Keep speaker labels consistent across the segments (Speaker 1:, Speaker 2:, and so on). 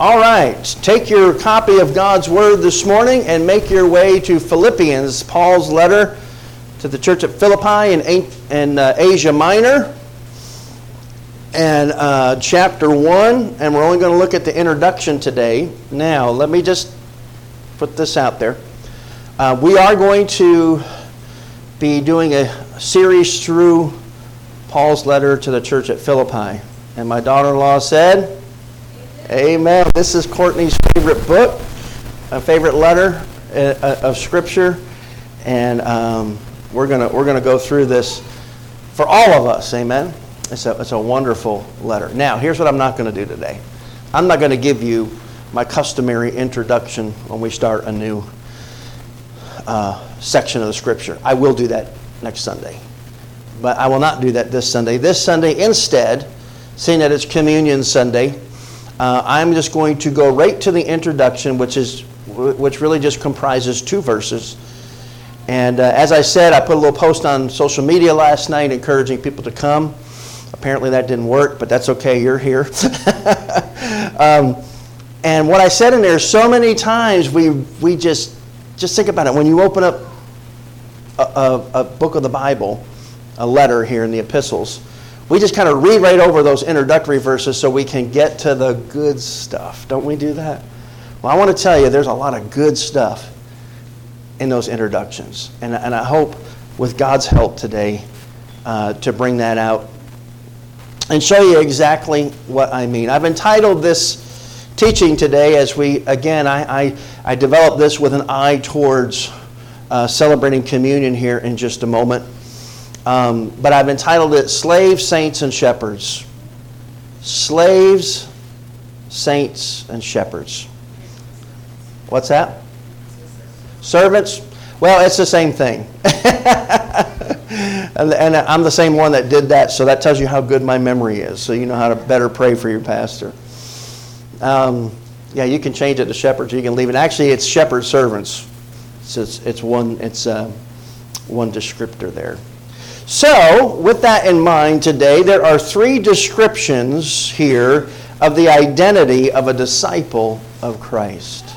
Speaker 1: All right, take your copy of God's Word this morning and make your way to Philippians, Paul's letter to the church at Philippi in, in uh, Asia Minor, and uh, chapter 1. And we're only going to look at the introduction today. Now, let me just put this out there. Uh, we are going to be doing a series through Paul's letter to the church at Philippi. And my daughter in law said, Amen. This is Courtney's favorite book, a favorite letter uh, of Scripture, and um, we're gonna we're gonna go through this for all of us. Amen. It's a it's a wonderful letter. Now, here's what I'm not going to do today. I'm not going to give you my customary introduction when we start a new uh, section of the Scripture. I will do that next Sunday, but I will not do that this Sunday. This Sunday, instead, seeing that it's Communion Sunday. Uh, I'm just going to go right to the introduction, which is which really just comprises two verses. And uh, as I said, I put a little post on social media last night encouraging people to come. Apparently that didn't work, but that's okay. You're here. um, and what I said in there, so many times we we just just think about it. When you open up a, a, a book of the Bible, a letter here in the epistles we just kind of read right over those introductory verses so we can get to the good stuff. Don't we do that? Well, I want to tell you, there's a lot of good stuff in those introductions. And, and I hope, with God's help today, uh, to bring that out and show you exactly what I mean. I've entitled this teaching today as we, again, I, I, I developed this with an eye towards uh, celebrating communion here in just a moment. Um, but I've entitled it Slaves, Saints, and Shepherds. Slaves, Saints, and Shepherds. What's that? Servants? Well, it's the same thing. and, and, I'm the same one that did that, so that tells you how good my memory is, so you know how to better pray for your pastor. Um, yeah, you can change it to shepherds, you can leave it. Actually, it's shepherd servants. So it's, it's, one, it's uh, one descriptor there. So, with that in mind today, there are three descriptions here of the identity of a disciple of Christ.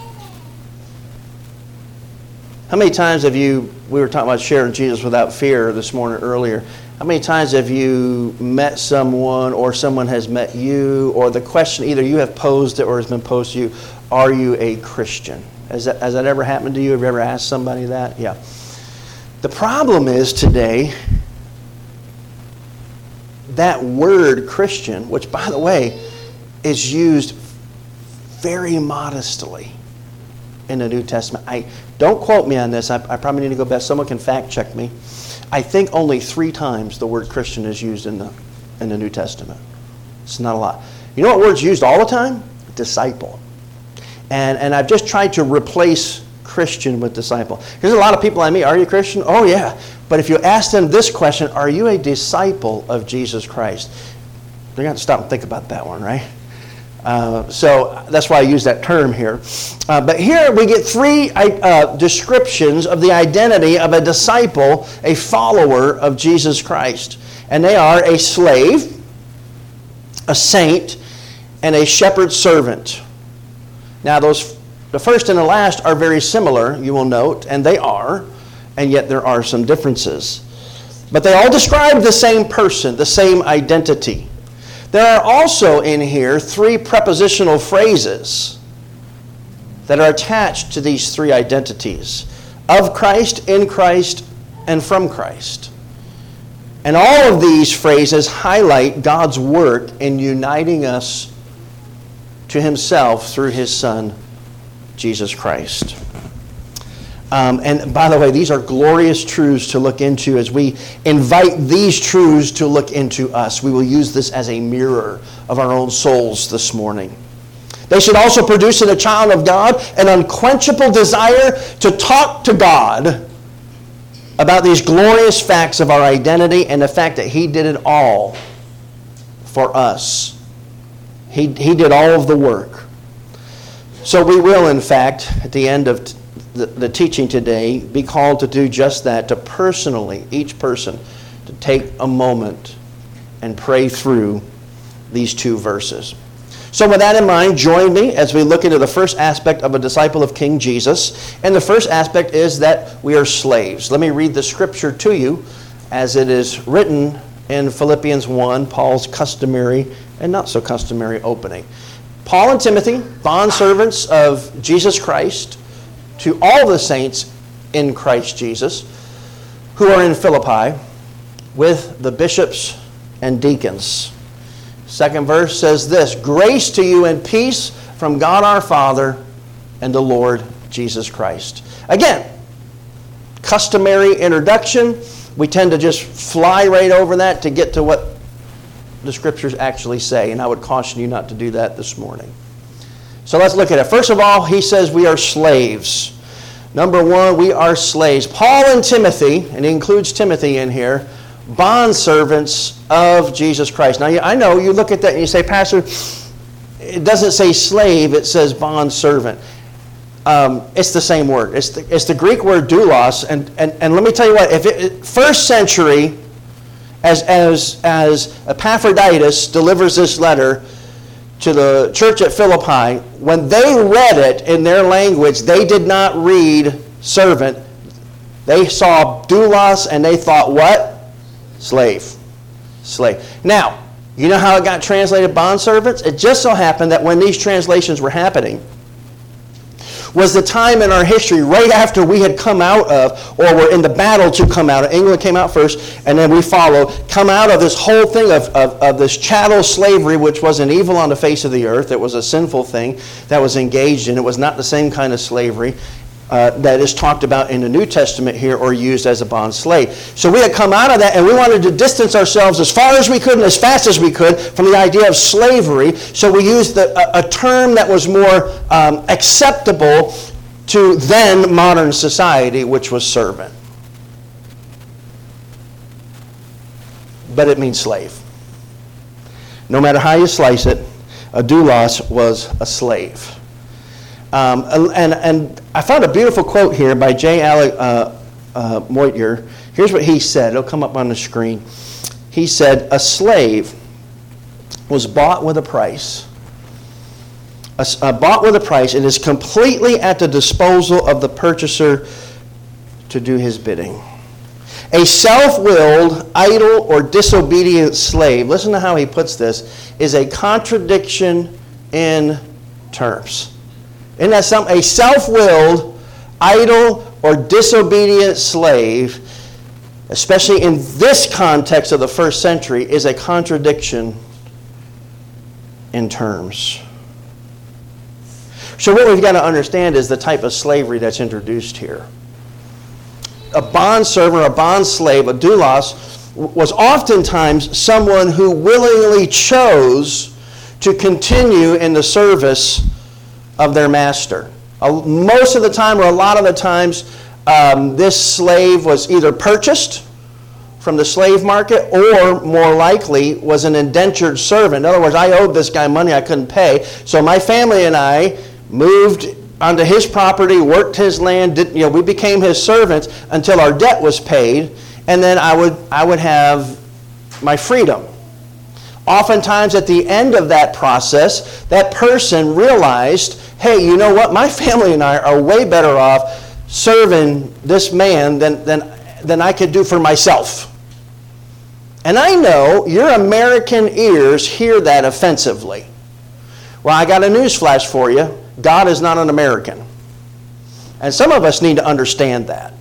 Speaker 1: How many times have you, we were talking about sharing Jesus without fear this morning earlier. How many times have you met someone or someone has met you, or the question either you have posed it or has been posed to you, are you a Christian? Has that, has that ever happened to you? Have you ever asked somebody that? Yeah. The problem is today, that word Christian, which, by the way, is used very modestly in the New Testament. I don't quote me on this. I, I, probably need to go back. Someone can fact check me. I think only three times the word Christian is used in the in the New Testament. It's not a lot. You know what word's used all the time? Disciple. And and I've just tried to replace Christian with disciple. There's a lot of people I meet. Are you Christian? Oh yeah. But if you ask them this question, are you a disciple of Jesus Christ? They're going to stop and think about that one, right? Uh, so that's why I use that term here. Uh, but here we get three uh, descriptions of the identity of a disciple, a follower of Jesus Christ. And they are a slave, a saint, and a shepherd servant. Now, those the first and the last are very similar, you will note, and they are and yet there are some differences. But they all describe the same person, the same identity. There are also in here three prepositional phrases that are attached to these three identities of Christ, in Christ, and from Christ. And all of these phrases highlight God's work in uniting us to Himself through His Son, Jesus Christ. Um, and by the way, these are glorious truths to look into as we invite these truths to look into us. We will use this as a mirror of our own souls this morning. They should also produce in a child of God an unquenchable desire to talk to God about these glorious facts of our identity and the fact that He did it all for us. He, he did all of the work. So we will, in fact, at the end of the, the teaching today be called to do just that, to personally, each person, to take a moment and pray through these two verses. So, with that in mind, join me as we look into the first aspect of a disciple of King Jesus. And the first aspect is that we are slaves. Let me read the scripture to you as it is written in Philippians 1, Paul's customary and not so customary opening. Paul and Timothy, bondservants of Jesus Christ, to all the saints in Christ Jesus who are in Philippi with the bishops and deacons. Second verse says this Grace to you and peace from God our Father and the Lord Jesus Christ. Again, customary introduction. We tend to just fly right over that to get to what the scriptures actually say, and I would caution you not to do that this morning. So let's look at it. First of all, he says we are slaves. Number one, we are slaves. Paul and Timothy, and he includes Timothy in here, bondservants of Jesus Christ. Now, I know you look at that and you say, Pastor, it doesn't say slave, it says bondservant. Um, it's the same word. It's the, it's the Greek word doulos. And, and, and let me tell you what, if it, first century, as, as, as Epaphroditus delivers this letter to the church at Philippi, when they read it in their language, they did not read servant. They saw doulos and they thought, what? Slave. Slave. Now, you know how it got translated bondservants? It just so happened that when these translations were happening, was the time in our history right after we had come out of, or were in the battle to come out of. England came out first, and then we followed, come out of this whole thing of, of, of this chattel slavery, which was an evil on the face of the earth. It was a sinful thing that was engaged in. It was not the same kind of slavery uh, that is talked about in the New Testament here or used as a bond slave. So we had come out of that and we wanted to distance ourselves as far as we could and as fast as we could from the idea of slavery. So we used the, a, a, term that was more um, acceptable to then modern society, which was servant. But it means slave. No matter how you slice it, a doulos was a slave. Um, and, and I found a beautiful quote here by J. Alec uh, uh, Motyer. Here's what he said. It'll come up on the screen. He said, A slave was bought with a price. A, uh, bought with a price. It is completely at the disposal of the purchaser to do his bidding. A self willed, idle, or disobedient slave, listen to how he puts this, is a contradiction in terms. Isn't that something? A self willed, idle, or disobedient slave, especially in this context of the first century, is a contradiction in terms. So, what we've got to understand is the type of slavery that's introduced here. A bond server, a bond slave, a doulos, was oftentimes someone who willingly chose to continue in the service of their master. Most of the time, or a lot of the times, um, this slave was either purchased from the slave market or more likely was an indentured servant. In other words, I owed this guy money I couldn't pay. So my family and I moved onto his property, worked his land, did, you know, we became his servants until our debt was paid, and then I would, I would have my freedom. Oftentimes, at the end of that process, that person realized hey, you know what? My family and I are way better off serving this man than, than, than I could do for myself. And I know your American ears hear that offensively. Well, I got a news flash for you God is not an American. And some of us need to understand that.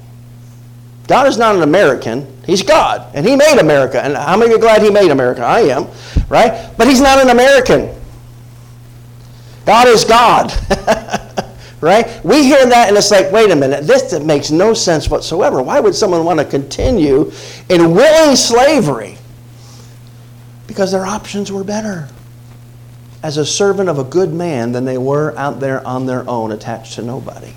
Speaker 1: God is not an American. He's God. And He made America. And how many are glad He made America? I am. Right? But He's not an American. God is God. right? We hear that and it's like, wait a minute, this makes no sense whatsoever. Why would someone want to continue in willing slavery? Because their options were better as a servant of a good man than they were out there on their own, attached to nobody.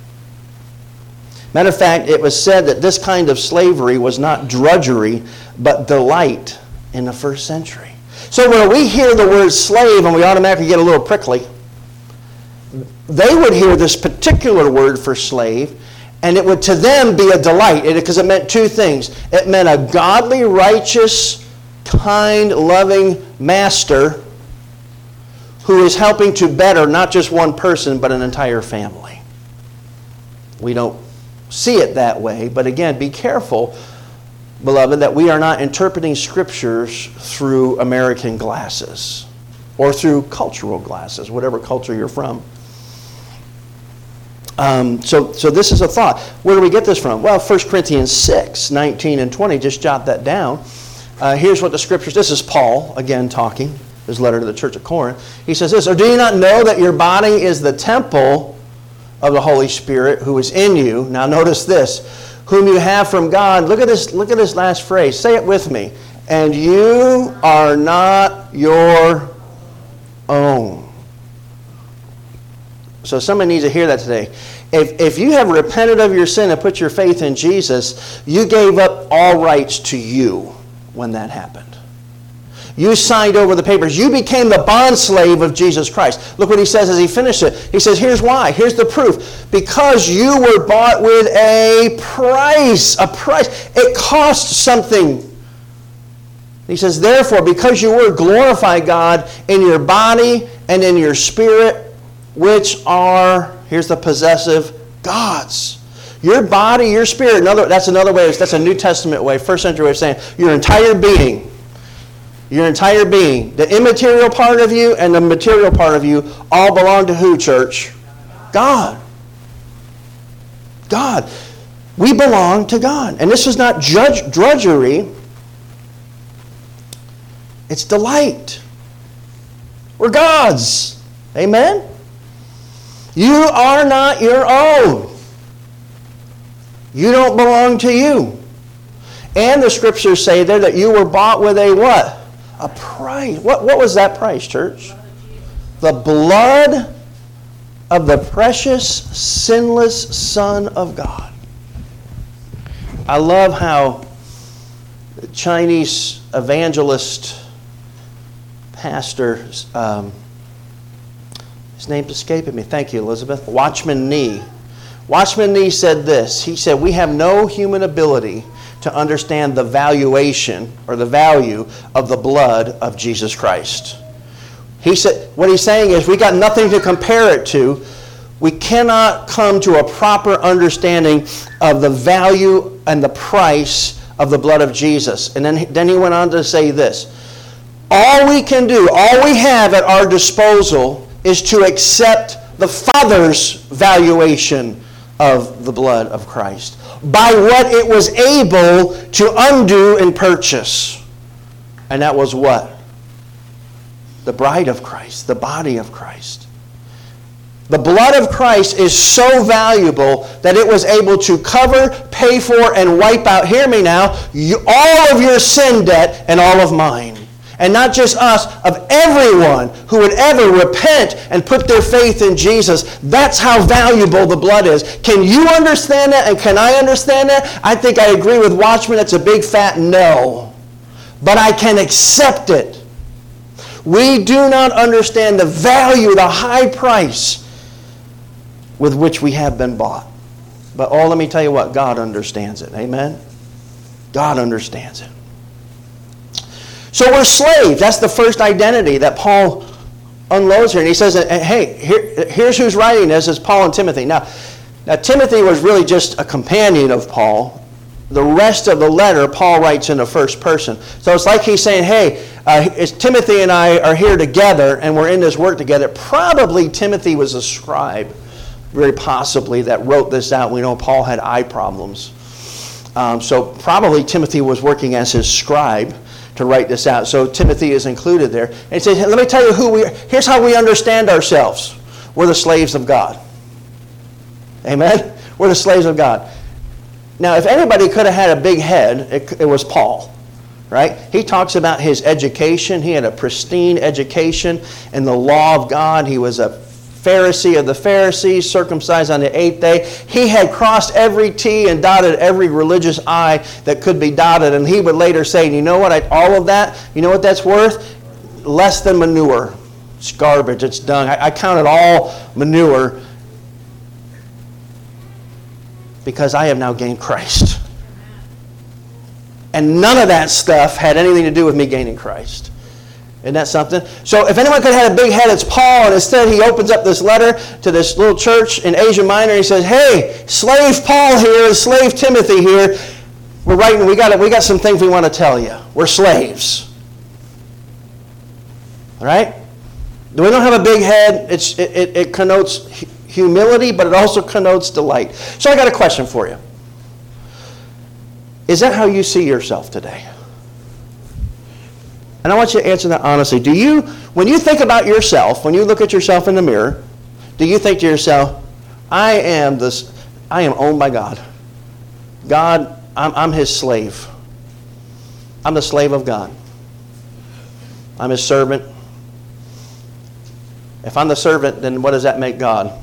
Speaker 1: Matter of fact, it was said that this kind of slavery was not drudgery, but delight in the first century. So when we hear the word slave and we automatically get a little prickly, they would hear this particular word for slave, and it would to them be a delight because it, it meant two things. It meant a godly, righteous, kind, loving master who is helping to better not just one person, but an entire family. We don't see it that way, but again, be careful, beloved, that we are not interpreting scriptures through American glasses or through cultural glasses, whatever culture you're from. Um, so, so this is a thought. Where do we get this from? Well, 1 Corinthians 6, 19 and 20, just jot that down. Uh, here's what the scriptures, this is Paul, again, talking, his letter to the church of Corinth. He says this, Or do you not know that your body is the temple of the Holy Spirit who is in you? Now notice this, whom you have from God. Look at this, look at this last phrase. Say it with me. And you are not your own. So somebody needs to hear that today. If, if you have repented of your sin and put your faith in Jesus, you gave up all rights to you when that happened. You signed over the papers. You became the bond slave of Jesus Christ. Look what he says as he finishes it. He says, Here's why. Here's the proof. Because you were bought with a price. A price. It cost something. He says, Therefore, because you were, glorify God in your body and in your spirit, which are, here's the possessive, God's. Your body, your spirit, another, that's another way, that's a New Testament way, first century way of saying your entire being. Your entire being. The immaterial part of you and the material part of you all belong to who, church? God. God. We belong to God. And this is not judge, drudgery, it's delight. We're God's. Amen? You are not your own. You don't belong to you. And the scriptures say there that you were bought with a what? A price. What, what was that price, church? The blood of the precious, sinless Son of God. I love how the Chinese evangelist pastor, um, his name's escaping me. Thank you, Elizabeth. Watchman Nee Watchman Nee said this. He said, We have no human ability to understand the valuation or the value of the blood of Jesus Christ. He said, what he's saying is, we got nothing to compare it to. We cannot come to a proper understanding of the value and the price of the blood of Jesus. And then, then he went on to say this All we can do, all we have at our disposal is to accept the Father's valuation of the blood of Christ by what it was able to undo and purchase. And that was what? The bride of Christ, the body of Christ. The blood of Christ is so valuable that it was able to cover, pay for, and wipe out, hear me now, you, all of your sin debt and all of mine and not just us, of everyone who would ever repent and put their faith in Jesus. That's how valuable the blood is. Can you understand that and can I understand that? I think I agree with Watchman. It's a big fat no. But I can accept it. We do not understand the value, the high price with which we have been bought. But oh, let me tell you what, God understands it. Amen? God understands it. So we're slaves. That's the first identity that Paul unloads here. And he says, hey, here, here's who's writing this is Paul and Timothy. Now, now, Timothy was really just a companion of Paul. The rest of the letter, Paul writes in the first person. So it's like he's saying, hey, uh, Timothy and I are here together and we're in this work together. Probably Timothy was a scribe, very possibly, that wrote this out. We know Paul had eye problems. Um, so probably Timothy was working as his scribe to write this out. So Timothy is included there. And he says, let me tell you who we are. Here's how we understand ourselves. We're the slaves of God. Amen? We're the slaves of God. Now, if anybody could have had a big head, it, it was Paul. Right? He talks about his education. He had a pristine education in the law of God. He was a Pharisee of the Pharisees, circumcised on the eighth day. He had crossed every T and dotted every religious I that could be dotted. And he would later say, you know what, I, all of that, you know what that's worth? Less than manure. It's garbage, it's dung. I, I all manure because I have now gained Christ. And none of that stuff had anything to do with me gaining Christ. Isn't that something? So if anyone could have had a big head, it's Paul, and instead he opens up this letter to this little church in Asia Minor. And he says, "Hey, slave Paul here, slave Timothy here. We're writing. We got we got some things we want to tell you. We're slaves. All right? We don't have a big head. It's, it, it, it connotes humility, but it also connotes delight. So I got a question for you. Is that how you see yourself today? And I want you to answer that honestly. Do you, when you think about yourself, when you look at yourself in the mirror, do you think to yourself, I am this, I am owned by God. God, I'm, I'm his slave. I'm the slave of God. I'm his servant. If I'm the servant, then what does that make God?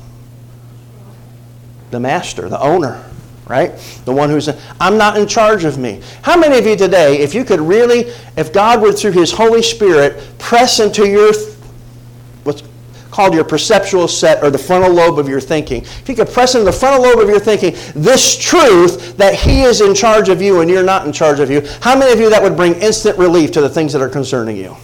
Speaker 1: The master, the owner right? The one who's, I'm not in charge of me. How many of you today, if you could really, if God were through His Holy Spirit, press into your, what's called your perceptual set or the frontal lobe of your thinking, if you could press into the frontal lobe of your thinking this truth that He is in charge of you and you're not in charge of you, how many of you that would bring instant relief to the things that are concerning you?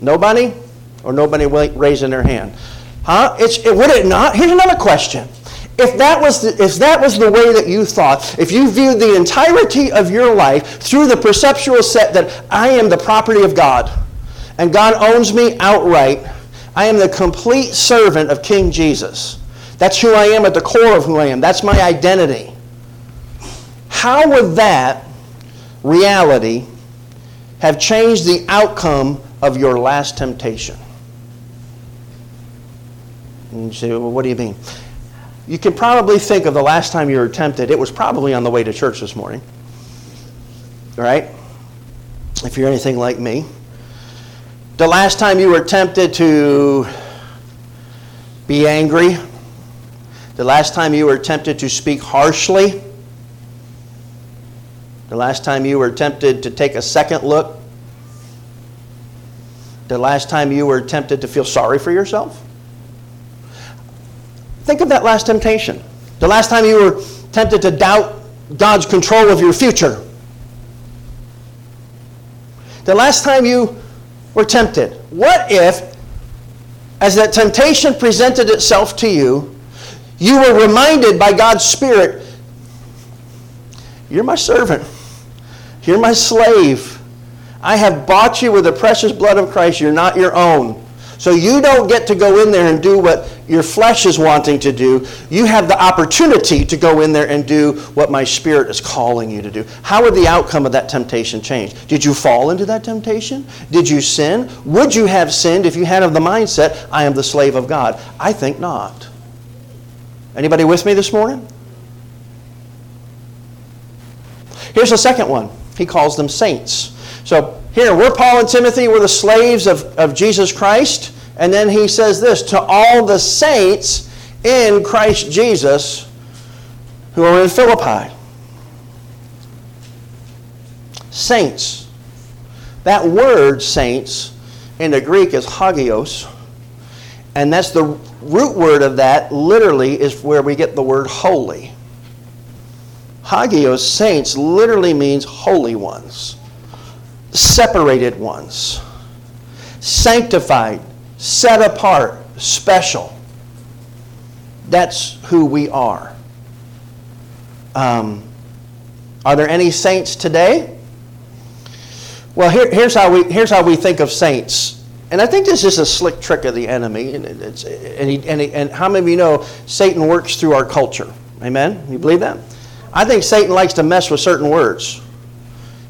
Speaker 1: Nobody? Or nobody raising their hand? Huh? It's, it, would it not? Here's another question. If that, was the, if that was the way that you thought, if you viewed the entirety of your life through the perceptual set that I am the property of God and God owns me outright, I am the complete servant of King Jesus. That's who I am at the core of who I am. That's my identity. How would that reality have changed the outcome of your last temptation? And you say, well, what do you mean? You can probably think of the last time you were tempted. It was probably on the way to church this morning. Right? If you're anything like me. The last time you were tempted to be angry. The last time you were tempted to speak harshly. The last time you were tempted to take a second look. The last time you were tempted to feel sorry for yourself. Think of that last temptation. The last time you were tempted to doubt God's control of your future. The last time you were tempted. What if, as that temptation presented itself to you, you were reminded by God's Spirit, You're my servant, you're my slave. I have bought you with the precious blood of Christ. You're not your own. So you don't get to go in there and do what your flesh is wanting to do. You have the opportunity to go in there and do what my spirit is calling you to do. How would the outcome of that temptation change? Did you fall into that temptation? Did you sin? Would you have sinned if you had of the mindset, I am the slave of God? I think not. Anybody with me this morning? Here's the second one. He calls them saints. So here, we're Paul and Timothy, we're the slaves of, of Jesus Christ. And then he says this to all the saints in Christ Jesus who are in Philippi. Saints. That word, saints, in the Greek is hagios. And that's the root word of that, literally, is where we get the word holy. Hagios, saints, literally means holy ones separated ones, sanctified, set apart, special. That's who we are. Um, are there any saints today? Well, here, here's, how we, here's how we think of saints. And I think this is a slick trick of the enemy. And, and, he, and, he, and how many of you know Satan works through our culture? Amen? You believe that? I think Satan likes to mess with certain words.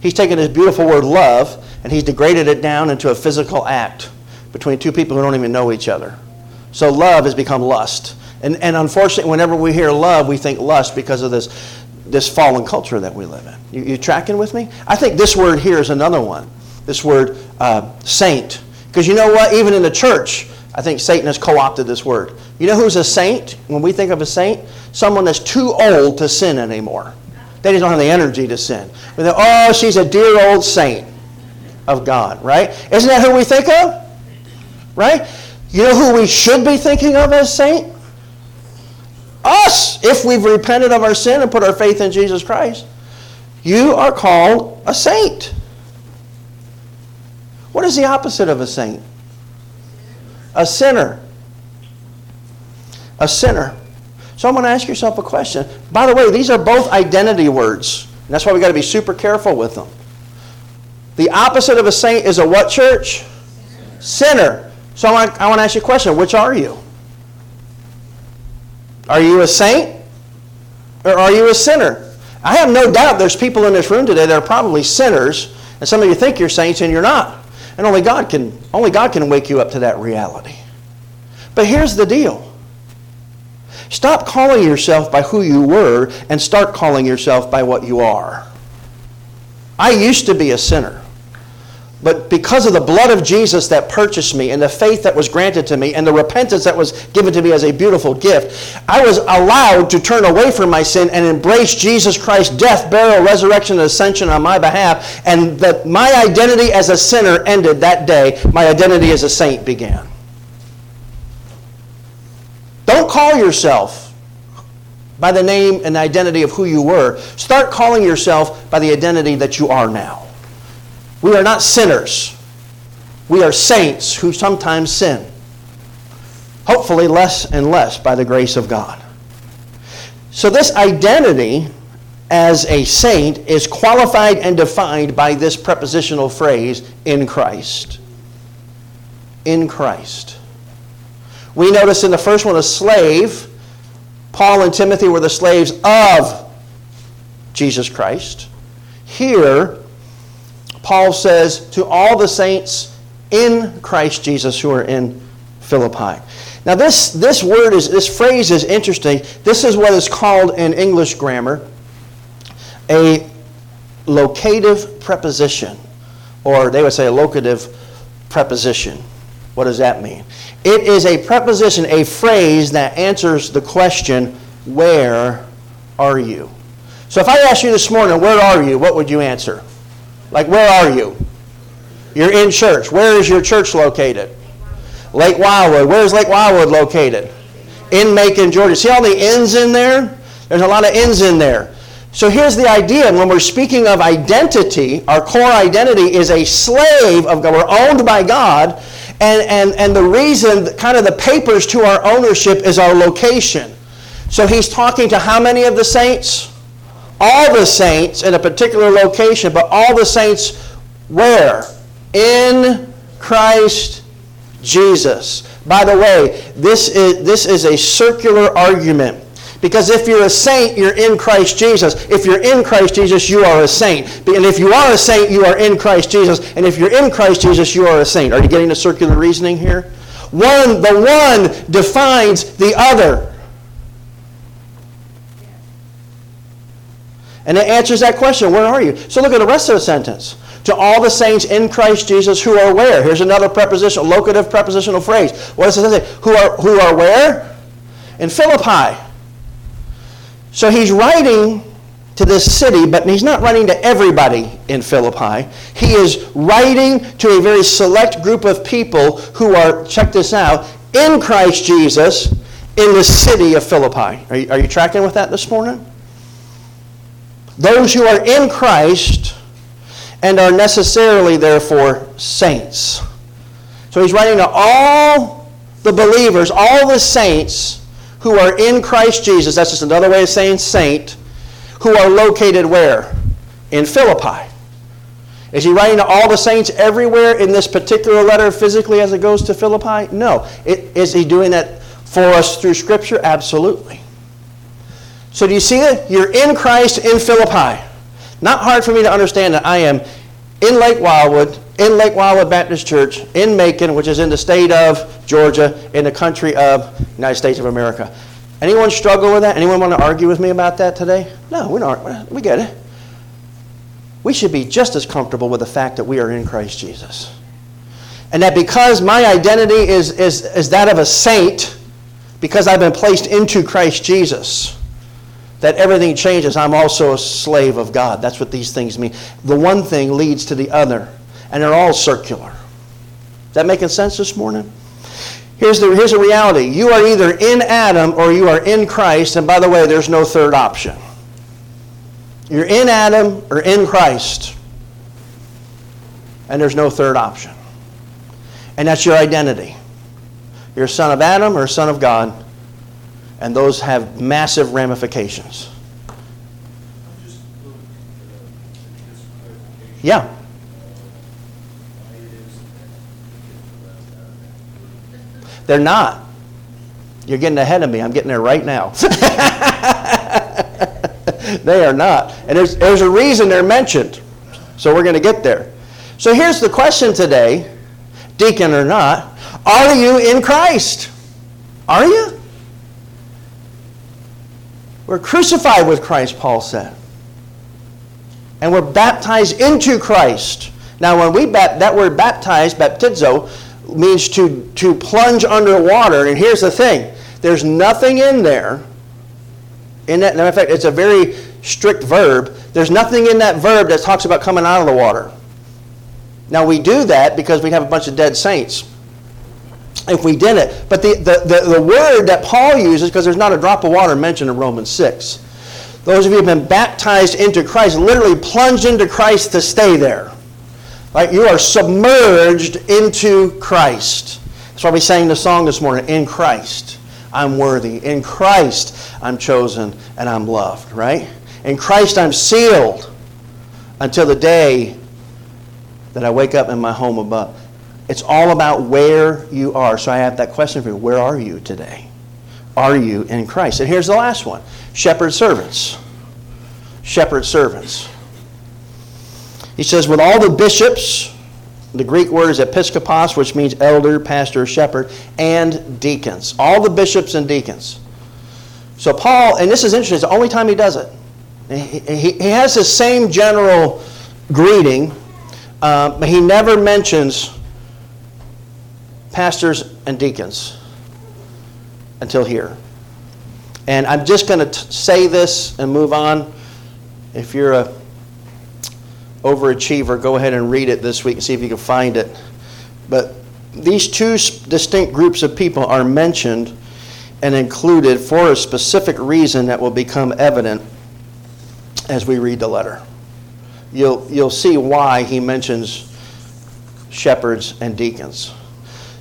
Speaker 1: He's taken this beautiful word love and he's degraded it down into a physical act between two people who don't even know each other. So love has become lust. And, and unfortunately, whenever we hear love, we think lust because of this, this fallen culture that we live in. You, you tracking with me? I think this word here is another one. This word uh, saint. Because you know what? Even in the church, I think Satan has co opted this word. You know who's a saint? When we think of a saint, someone that's too old to sin anymore. They just don't have the energy to sin. Oh, she's a dear old saint of God, right? Isn't that who we think of? Right? You know who we should be thinking of as saint? Us, if we've repented of our sin and put our faith in Jesus Christ. You are called a saint. What is the opposite of a saint? A sinner. A sinner. So I'm going to ask yourself a question. By the way, these are both identity words. That's why we've got to be super careful with them. The opposite of a saint is a what church? Sinner. So I want, I want to ask you a question. Which are you? Are you a saint? Or are you a sinner? I have no doubt there's people in this room today that are probably sinners, and some of you think you're saints and you're not. And only God can, only God can wake you up to that reality. But here's the deal. Stop calling yourself by who you were and start calling yourself by what you are. I used to be a sinner. But because of the blood of Jesus that purchased me and the faith that was granted to me and the repentance that was given to me as a beautiful gift, I was allowed to turn away from my sin and embrace Jesus Christ's death, burial, resurrection, and ascension on my behalf. And that my identity as a sinner ended that day. My identity as a saint began. Don't call yourself by the name and identity of who you were. Start calling yourself by the identity that you are now. We are not sinners. We are saints who sometimes sin. Hopefully, less and less by the grace of God. So, this identity as a saint is qualified and defined by this prepositional phrase, in Christ. In Christ. We notice in the first one, a slave. Paul and Timothy were the slaves of Jesus Christ. Here, Paul says to all the saints in Christ Jesus who are in Philippi. Now, this, this word is, this phrase is interesting. This is what is called in English grammar a locative preposition, or they would say a locative preposition. What does that mean? It is a preposition, a phrase that answers the question, Where are you? So if I asked you this morning, Where are you? What would you answer? Like, where are you? You're in church. Where is your church located? Lake Wildwood. Where's Lake Wildwood located? In Macon, Georgia. See all the ends in there? There's a lot of ends in there. So here's the idea. When we're speaking of identity, our core identity is a slave of God. We're owned by God. And, and, and the reason, kind of the papers to our ownership is our location. So he's talking to how many of the saints? all the saints in a particular location, but all the saints where? In Christ Jesus. By the way, this is, this is a circular argument. Because if you're a saint, you're in Christ Jesus. If you're in Christ Jesus, you are a saint. And if you are a saint, you are in Christ Jesus. And if you're in Christ Jesus, you are a saint. Are you getting the circular reasoning here? One, the one defines the other. And it answers that question where are you? So look at the rest of the sentence. To all the saints in Christ Jesus who are where? Here's another preposition, locative prepositional phrase. What does it say? Who are, who are where? In Philippi. So he's writing to this city, but he's not writing to everybody in Philippi. He is writing to a very select group of people who are, check this out, in Christ Jesus in the city of Philippi. Are you, are you tracking with that this morning? those who are in Christ and are necessarily, therefore, saints. So he's writing to all the believers, all the saints who are in Christ Jesus. That's just another way of saying saint, who are located where? In Philippi. Is he writing to all the saints everywhere in this particular letter physically as it goes to Philippi? No. It, is he doing that for us through Scripture? Absolutely. So do you see it? You're in Christ in Philippi. Not hard for me to understand that I am in Lake Wildwood, in Lake Wildwood Baptist Church, in Macon, which is in the state of Georgia, in the country of United States of America. Anyone struggle with that? Anyone want to argue with me about that today? No, we don't. We get it. We should be just as comfortable with the fact that we are in Christ Jesus. And that because my identity is, is, is that of a saint, because I've been placed into Christ Jesus, that everything changes. I'm also a slave of God. That's what these things mean. The one thing leads to the other, and they're all circular. Is that making sense this morning? Here's the here's a reality. You are either in Adam or you are in Christ, and by the way, there's no third option. You're in Adam or in Christ, and there's no third option. And that's your identity. You're a son of Adam or a son of God, and those have massive ramifications. Yeah. They're not. You're getting ahead of me. I'm getting there right now. they are not. And there's, there's a reason they're mentioned. So we're going to get there. So here's the question today, deacon or not Are you in Christ? Are you? We're crucified with Christ, Paul said. And we're baptized into Christ. Now, when we bat, that word baptized, baptizo, means to, to plunge underwater. And here's the thing there's nothing in there. In that, matter of fact, it's a very strict verb. There's nothing in that verb that talks about coming out of the water. Now, we do that because we have a bunch of dead saints. If we did it. But the, the, the, the word that Paul uses, because there's not a drop of water mentioned in Romans 6. Those of you who have been baptized into Christ, literally plunged into Christ to stay there. Right? You are submerged into Christ. That's why we sang the song this morning, In Christ, I'm worthy. In Christ, I'm chosen and I'm loved, right? In Christ, I'm sealed until the day that I wake up in my home above. It's all about where you are. So I have that question for you. Where are you today? Are you in Christ? And here's the last one shepherd servants. Shepherd servants. He says, with all the bishops, the Greek word is episkopos, which means elder, pastor, shepherd, and deacons. All the bishops and deacons. So Paul, and this is interesting, it's the only time he does it. He, he, he has the same general greeting, uh, but he never mentions pastors and deacons until here. And I'm just going to say this and move on. If you're a overachiever, go ahead and read it this week and see if you can find it. But these two distinct groups of people are mentioned and included for a specific reason that will become evident as we read the letter. You'll, you'll see why he mentions shepherds and deacons.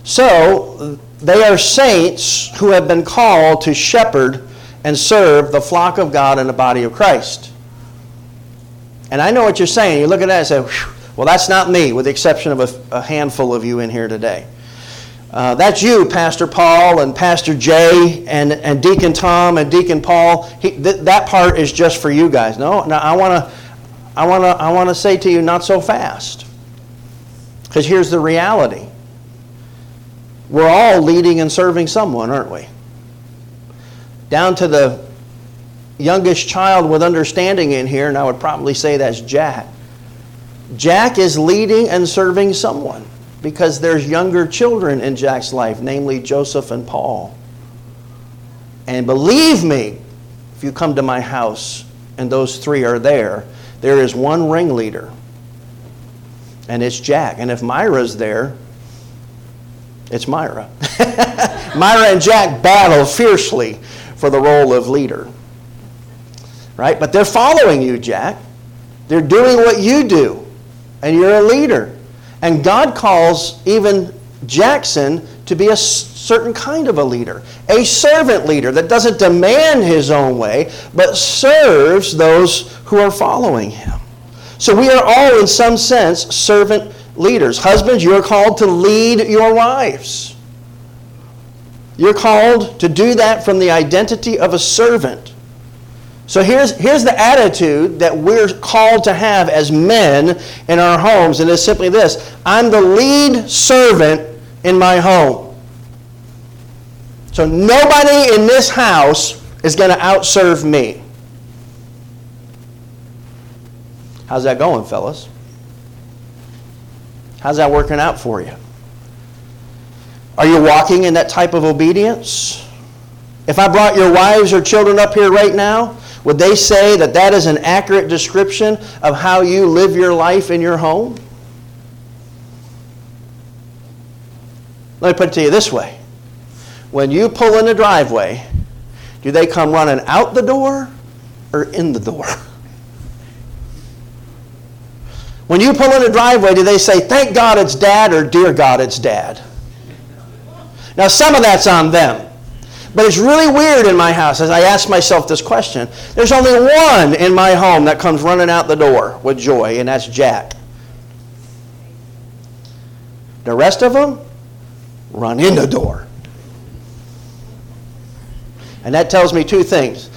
Speaker 1: So, they are saints who have been called to shepherd and serve the flock of God in the body of Christ. And I know what you're saying. You look at that and say, well, that's not me, with the exception of a, a handful of you in here today. Uh, that's you, Pastor Paul and Pastor Jay and, and Deacon Tom and Deacon Paul. He, th- that part is just for you guys. No, no I want to I wanna, I wanna say to you, not so fast. Because here's the reality we're all leading and serving someone, aren't we? Down to the youngest child with understanding in here, and I would probably say that's Jack. Jack is leading and serving someone because there's younger children in Jack's life, namely Joseph and Paul. And believe me, if you come to my house and those three are there, there is one ringleader, and it's Jack. And if Myra's there, it's Myra. Myra and Jack battle fiercely for the role of leader. Right? But they're following you, Jack. They're doing what you do, and you're a leader. And God calls even Jackson to be a certain kind of a leader, a servant leader that doesn't demand his own way, but serves those who are following him. So we are all, in some sense, servant leaders. Husbands, you're called to lead your wives. You're called to do that from the identity of a servant. So here's, here's the attitude that we're called to have as men in our homes, and it's simply this I'm the lead servant in my home. So nobody in this house is going to outserve me. How's that going, fellas? How's that working out for you? Are you walking in that type of obedience? If I brought your wives or children up here right now, would they say that that is an accurate description of how you live your life in your home? Let me put it to you this way. When you pull in the driveway, do they come running out the door or in the door? When you pull in the driveway, do they say, thank God it's dad or dear God it's dad? Now, some of that's on them. But it's really weird in my house as I ask myself this question. There's only one in my home that comes running out the door with joy, and that's Jack. The rest of them run in the door. And that tells me two things.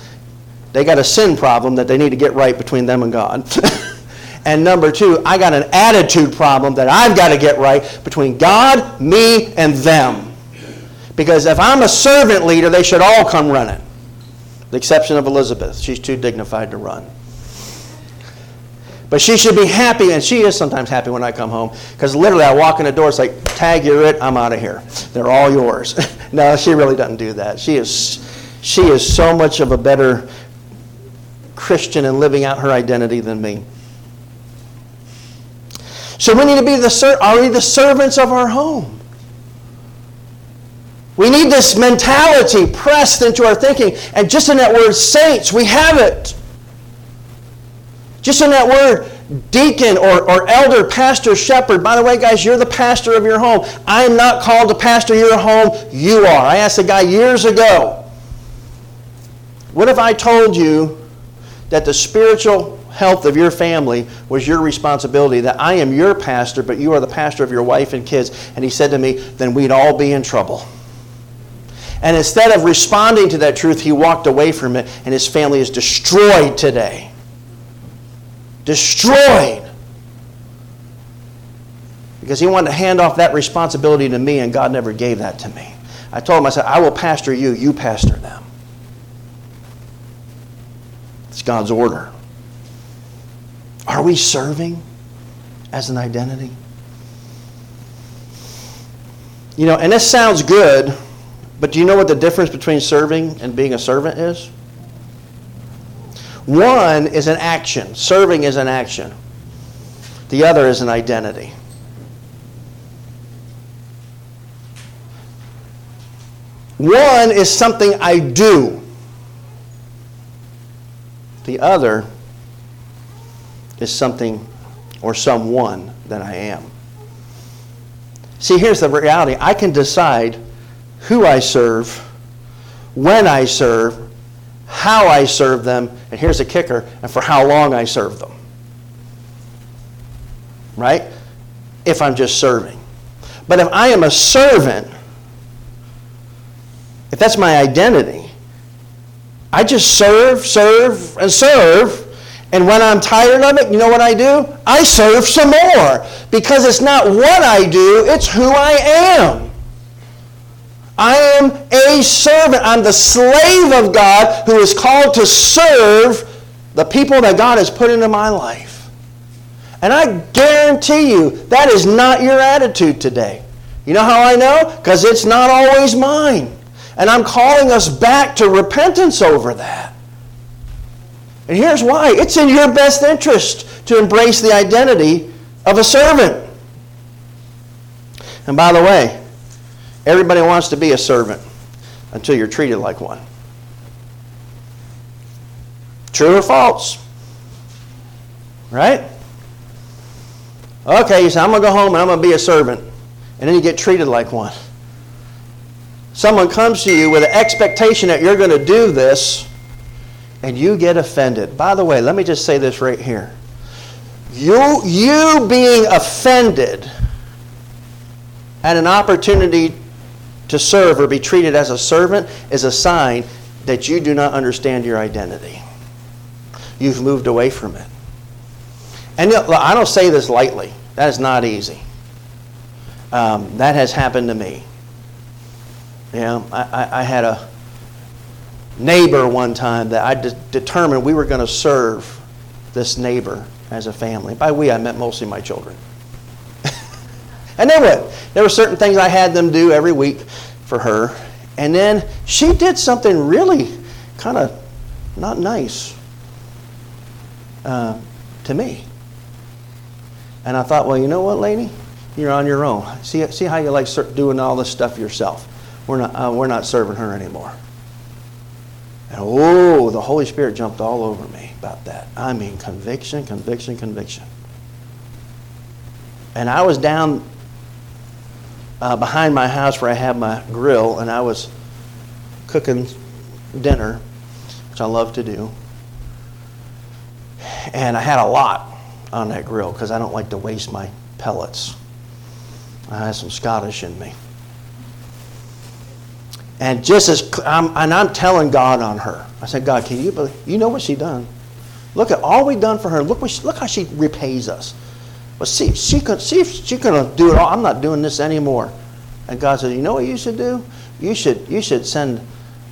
Speaker 1: They got a sin problem that they need to get right between them and God. and number two, I got an attitude problem that I've got to get right between God, me, and them. Because if I'm a servant leader, they should all come running. The exception of Elizabeth. She's too dignified to run. But she should be happy, and she is sometimes happy when I come home, because literally I walk in the door, it's like, tag, you're it, I'm out of here. They're all yours. no, she really doesn't do that. She is, she is so much of a better Christian in living out her identity than me. So we need to be the, are we the servants of our home? We need this mentality pressed into our thinking. And just in that word saints, we have it. Just in that word deacon or, or elder, pastor, shepherd. By the way, guys, you're the pastor of your home. I am not called to pastor your home. You are. I asked a guy years ago, what if I told you that the spiritual health of your family was your responsibility, that I am your pastor, but you are the pastor of your wife and kids? And he said to me, then we'd all be in trouble. And instead of responding to that truth, he walked away from it, and his family is destroyed today. Destroyed. Because he wanted to hand off that responsibility to me, and God never gave that to me. I told him, I said, I will pastor you, you pastor them. It's God's order. Are we serving as an identity? You know, and this sounds good but do you know what the difference between serving and being a servant is? One is an action, serving is an action, the other is an identity. One is something I do. The other is something or someone that I am. See, here's the reality I can decide who I serve, when I serve, how I serve them, and here's a kicker, and for how long I serve them. Right? If I'm just serving. But if I am a servant, if that's my identity, I just serve, serve, and serve. And when I'm tired of it, you know what I do? I serve some more. Because it's not what I do, it's who I am. I am a servant. I'm the slave of God who is called to serve the people that God has put into my life. And I guarantee you that is not your attitude today. You know how I know? Because it's not always mine. And I'm calling us back to repentance over that. And here's why it's in your best interest to embrace the identity of a servant. And by the way, Everybody wants to be a servant until you're treated like one. True or false? Right? Okay, you say, I'm going to go home and I'm going to be a servant. And then you get treated like one. Someone comes to you with an expectation that you're going to do this, and you get offended. By the way, let me just say this right here. You, you being offended at an opportunity to serve or be treated as a servant is a sign that you do not understand your identity. You've moved away from it. And I don't say this lightly. That is not easy. Um, that has happened to me. Know, I, I, I had a neighbor one time that I de- determined we were going to serve this neighbor as a family. By we, I meant mostly my children. And they would. There were certain things I had them do every week for her. And then she did something really kind of not nice uh, to me. And I thought, well, you know what, lady? You're on your own. See, see how you like doing all this stuff yourself. We're not, uh, we're not serving her anymore. And oh, the Holy Spirit jumped all over me about that. I mean, conviction, conviction, conviction. And I was down uh, behind my house where I have my grill, and I was cooking dinner, which I love to do. And I had a lot on that grill because I don't like to waste my pellets. I have some Scottish in me. And just as I'm, and I'm telling God on her, I said, God, can you believe? You know what she done? Look at all we done for her. Look she, look how she repays us. But see, she could see she could do it all. I'm not doing this anymore. And God said, you know what you should do? You should you should send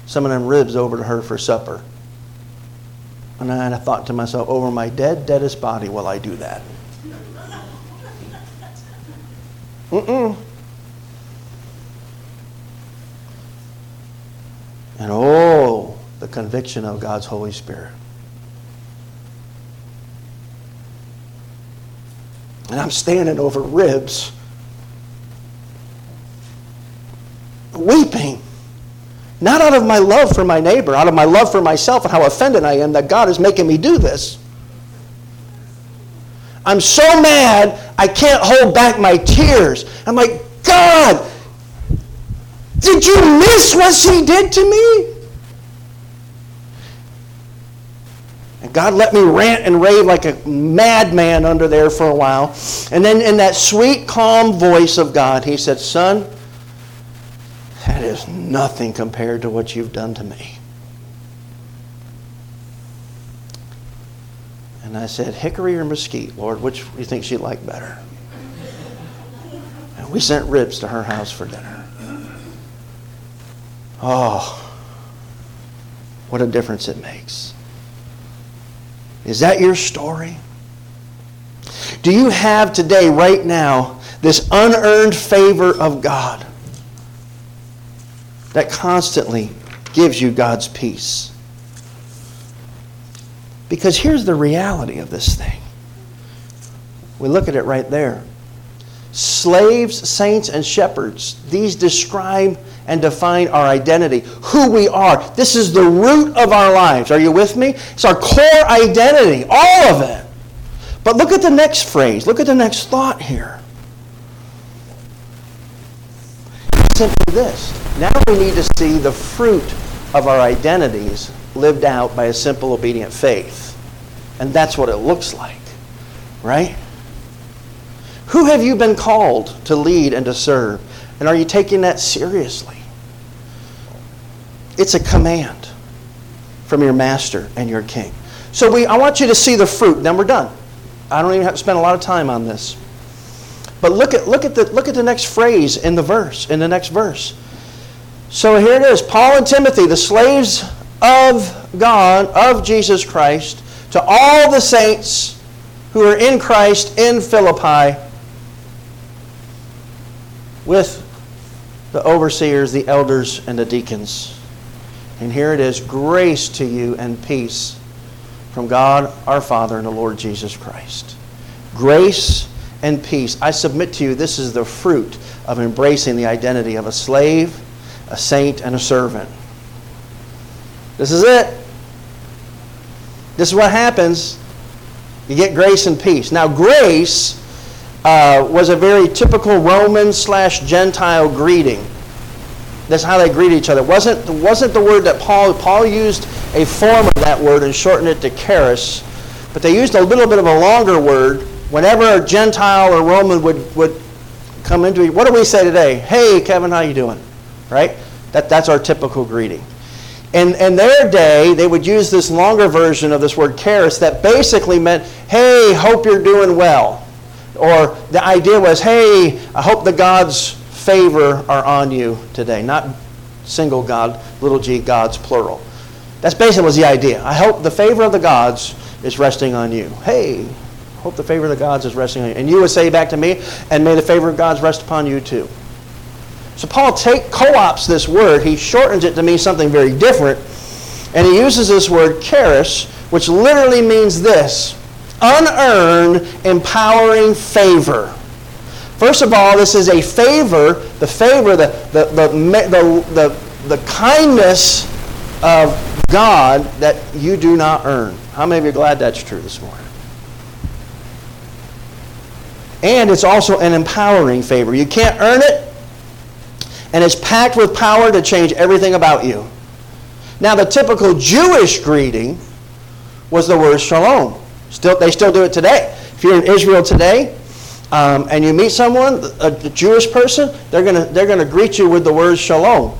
Speaker 1: some of them ribs over to her for supper. And I thought to myself, over my dead, deadest body will I do that. Mm-mm. And oh, the conviction of God's Holy Spirit. And I'm standing over ribs, weeping. Not out of my love for my neighbor, out of my love for myself and how offended I am that God is making me do this. I'm so mad, I can't hold back my tears. I'm like, God, did you miss what she did to me? And God let me rant and rave like a madman under there for a while. And then, in that sweet, calm voice of God, He said, Son, that is nothing compared to what you've done to me. And I said, Hickory or mesquite, Lord, which do you think she'd like better? And we sent ribs to her house for dinner. Oh, what a difference it makes. Is that your story? Do you have today, right now, this unearned favor of God that constantly gives you God's peace? Because here's the reality of this thing. We look at it right there. Slaves, saints, and shepherds, these describe and define our identity, who we are. This is the root of our lives. Are you with me? It's our core identity, all of it. But look at the next phrase. Look at the next thought here. Simply this. Now we need to see the fruit of our identities lived out by a simple, obedient faith. And that's what it looks like, right? Who have you been called to lead and to serve? And are you taking that seriously? It's a command from your master and your king. So we, I want you to see the fruit. Then we're done. I don't even have to spend a lot of time on this. But look at, look at, the, look at the next phrase in the verse, in the next verse. So here it is Paul and Timothy, the slaves of God, of Jesus Christ, to all the saints who are in Christ in Philippi with the overseers, the elders, and the deacons. And here it is grace to you and peace from God our Father and the Lord Jesus Christ. Grace and peace. I submit to you, this is the fruit of embracing the identity of a slave, a saint, and a servant. This is it. This is what happens. You get grace and peace. Now, grace uh, was a very typical Roman slash Gentile greeting. That's how they greet each other. It wasn't, wasn't the word that Paul, Paul used a form of that word and shortened it to charis, but they used a little bit of a longer word. Whenever a Gentile or Roman would, would come into what do we say today? Hey, Kevin, how you doing? Right? That, that's our typical greeting. In, in their day, they would use this longer version of this word charis that basically meant, hey, hope you're doing well. Or the idea was, hey, I hope the gods favor are on you today. Not single God, little g, gods, plural. That's basically was the idea. I hope the favor of the gods is resting on you. Hey, hope the favor of the gods is resting on you. And you would say back to me, and may the favor of gods rest upon you too. So Paul take co-ops this word, he shortens it to mean something very different, and he uses this word charis, which literally means this unearned, empowering favor. First of all, this is a favor, the favor, the, the, the, the, kindness of God that you do not earn. How many of you are glad that's true this morning? And it's also an empowering favor. You can't earn it, and it's packed with power to change everything about you. Now, the typical Jewish greeting was the word shalom. Still, they still do it today. If you're in Israel today um, and you meet someone, a, a Jewish person, they're gonna they're gonna greet you with the word shalom.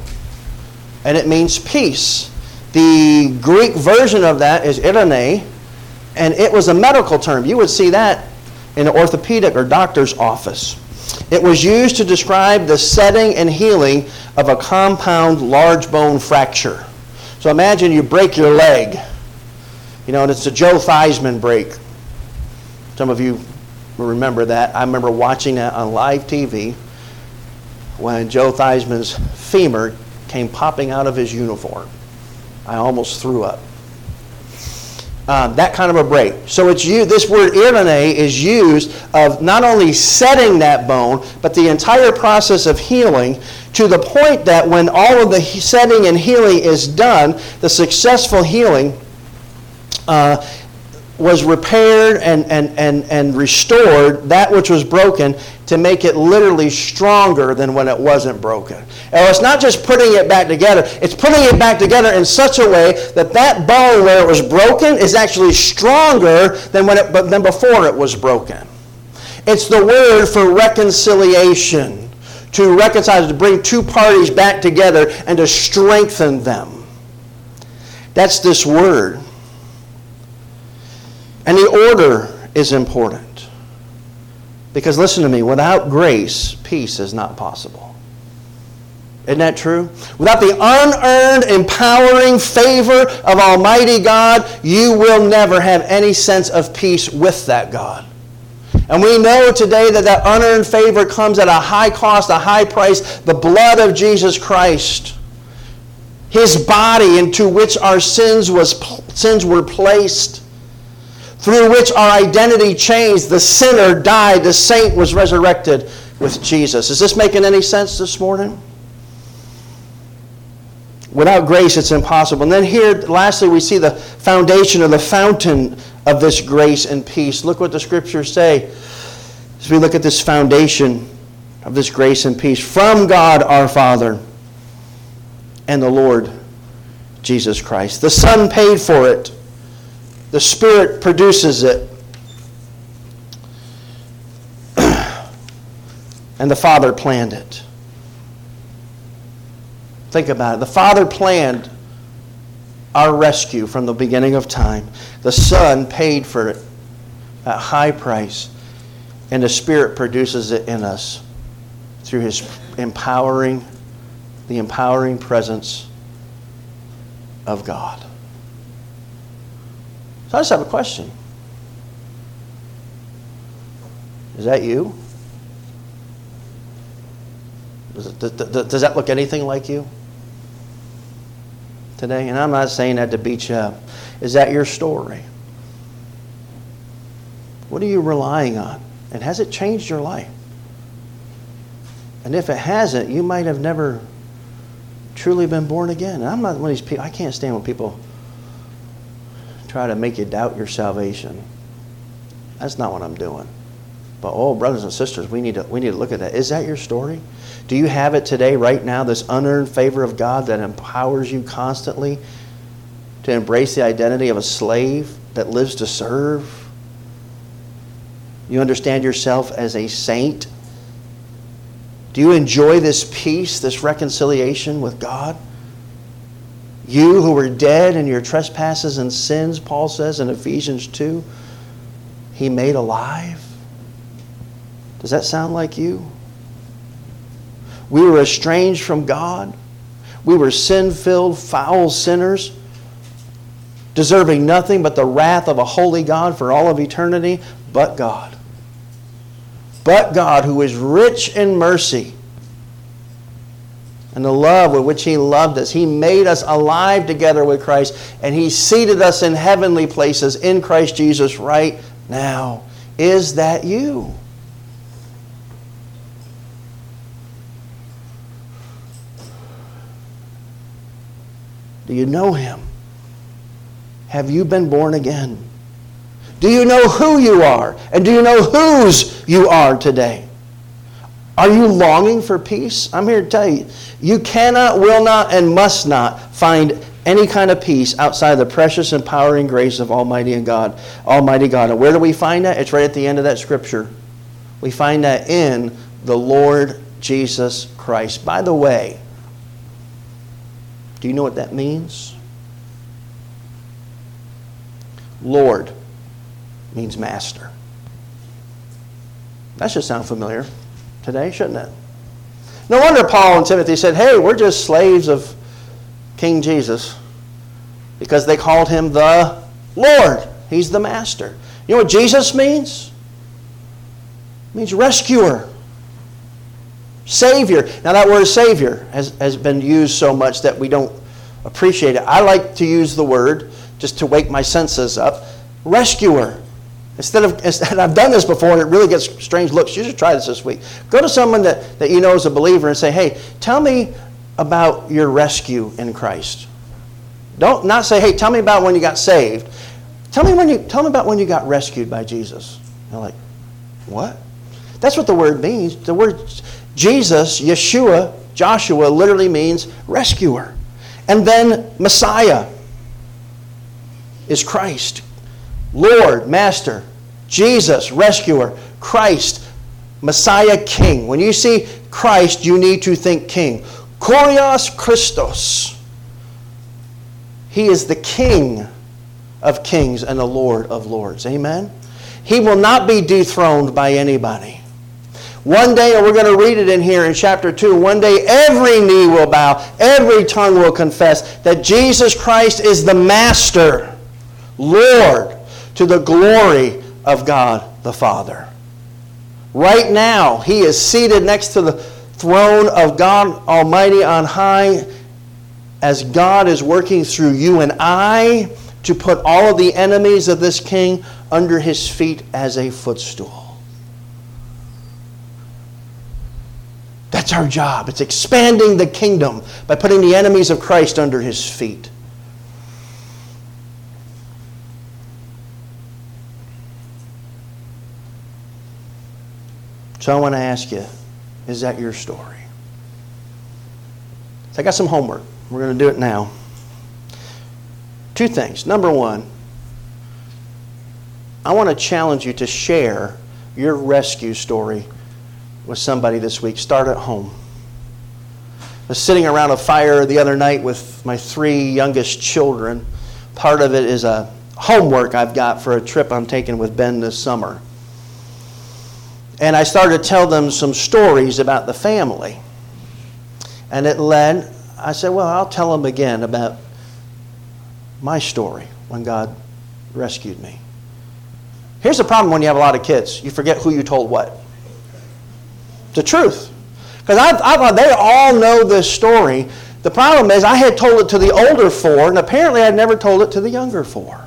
Speaker 1: And it means peace. The Greek version of that is irene, and it was a medical term. You would see that in an orthopedic or doctor's office. It was used to describe the setting and healing of a compound large bone fracture. So imagine you break your leg, you know, and it's a Joe Theismann break. Some of you remember that. I remember watching that on live TV when Joe Theismann's femur came popping out of his uniform. I almost threw up. Um, that kind of a break. So it's you. This word irene is used of not only setting that bone, but the entire process of healing to the point that when all of the setting and healing is done, the successful healing uh, was repaired and, and, and, and restored that which was broken to make it literally stronger than when it wasn't broken. And it's not just putting it back together, it's putting it back together in such a way that that bone where it was broken is actually stronger than, when it, than before it was broken. It's the word for reconciliation, to reconcile, to bring two parties back together and to strengthen them. That's this word. And the order is important. Because listen to me, without grace, peace is not possible. Isn't that true? Without the unearned, empowering favor of Almighty God, you will never have any sense of peace with that God. And we know today that that unearned favor comes at a high cost, a high price, the blood of Jesus Christ. His body into which our sins, was, sins were placed through which our identity changed. The sinner died, the saint was resurrected with Jesus. Is this making any sense this morning? Without grace, it's impossible. And then here, lastly, we see the foundation or the fountain of this grace and peace. Look what the scriptures say as we look at this foundation of this grace and peace from God our Father and the Lord Jesus Christ. The Son paid for it. The Spirit produces it. and the Father planned it. Think about it. The Father planned our rescue from the beginning of time. The Son paid for it at high price. And the Spirit produces it in us through His empowering, the empowering presence of God. I just have a question. Is that you? Does, it, does that look anything like you today? And I'm not saying that to beat you up. Is that your story? What are you relying on? And has it changed your life? And if it hasn't, you might have never truly been born again. And I'm not one of these people, I can't stand when people try to make you doubt your salvation. That's not what I'm doing. But oh, brothers and sisters, we need to we need to look at that. Is that your story? Do you have it today, right now, this unearned favor of God that empowers you constantly to embrace the identity of a slave that lives to serve? You understand yourself as a saint? Do you enjoy this peace, this reconciliation with God? You who were dead in your trespasses and sins, Paul says in Ephesians 2, he made alive. Does that sound like you? We were estranged from God. We were sin filled, foul sinners, deserving nothing but the wrath of a holy God for all of eternity, but God. But God, who is rich in mercy, and the love with which He loved us. He made us alive together with Christ, and He seated us in heavenly places in Christ Jesus right now. Is that you? Do you know Him? Have you been born again? Do you know who you are? And do you know whose you are today? Are you longing for peace? I'm here to tell you, you cannot, will not, and must not find any kind of peace outside the precious and empowering grace of Almighty and God, Almighty God. And where do we find that? It's right at the end of that scripture. We find that in the Lord Jesus Christ. By the way, do you know what that means? Lord means master. That should sound familiar today, shouldn't it? No wonder Paul and Timothy said, hey, we're just slaves of King Jesus because they called him the Lord. He's the master. You know what Jesus means? It means rescuer. Savior. Now, that word Savior has, has been used so much that we don't appreciate it. I like to use the word just to wake my senses up rescuer. Instead of, instead, I've done this before and it really gets strange looks. You should try this this week. Go to someone that, that you know is a believer and say, hey, tell me about your rescue in Christ. Don't not say, hey, tell me about when you got saved. Tell me when you tell me about when you got rescued by Jesus. They're like, what? That's what the word means. The word Jesus, Yeshua, Joshua literally means rescuer. And then Messiah is Christ. Lord, Master, Jesus, rescuer, Christ, Messiah, King. When you see Christ, you need to think King. Kurios Christos. He is the King of kings and the Lord of lords. Amen? He will not be dethroned by anybody. One day, and we're going to read it in here in chapter 2, one day every knee will bow, every tongue will confess that Jesus Christ is the Master, Lord, to the glory of God the Father. Right now, He is seated next to the throne of God Almighty on high as God is working through you and I to put all of the enemies of this king under his feet as a footstool. That's our job. It's expanding the kingdom by putting the enemies of Christ under his feet. So I want to ask you is that your story? So I got some homework. We're going to do it now. Two things. Number one, I want to challenge you to share your rescue story with somebody this week. Start at home. I was sitting around a fire the other night with my three youngest children. Part of it is a homework I've got for a trip I'm taking with Ben this summer. And I started to tell them some stories about the family. And it led, I said, well, I'll tell them again about my story when God rescued me. Here's the problem when you have a lot of kids you forget who you told what. The truth. Because I, I thought they all know this story. The problem is, I had told it to the older four, and apparently I'd never told it to the younger four.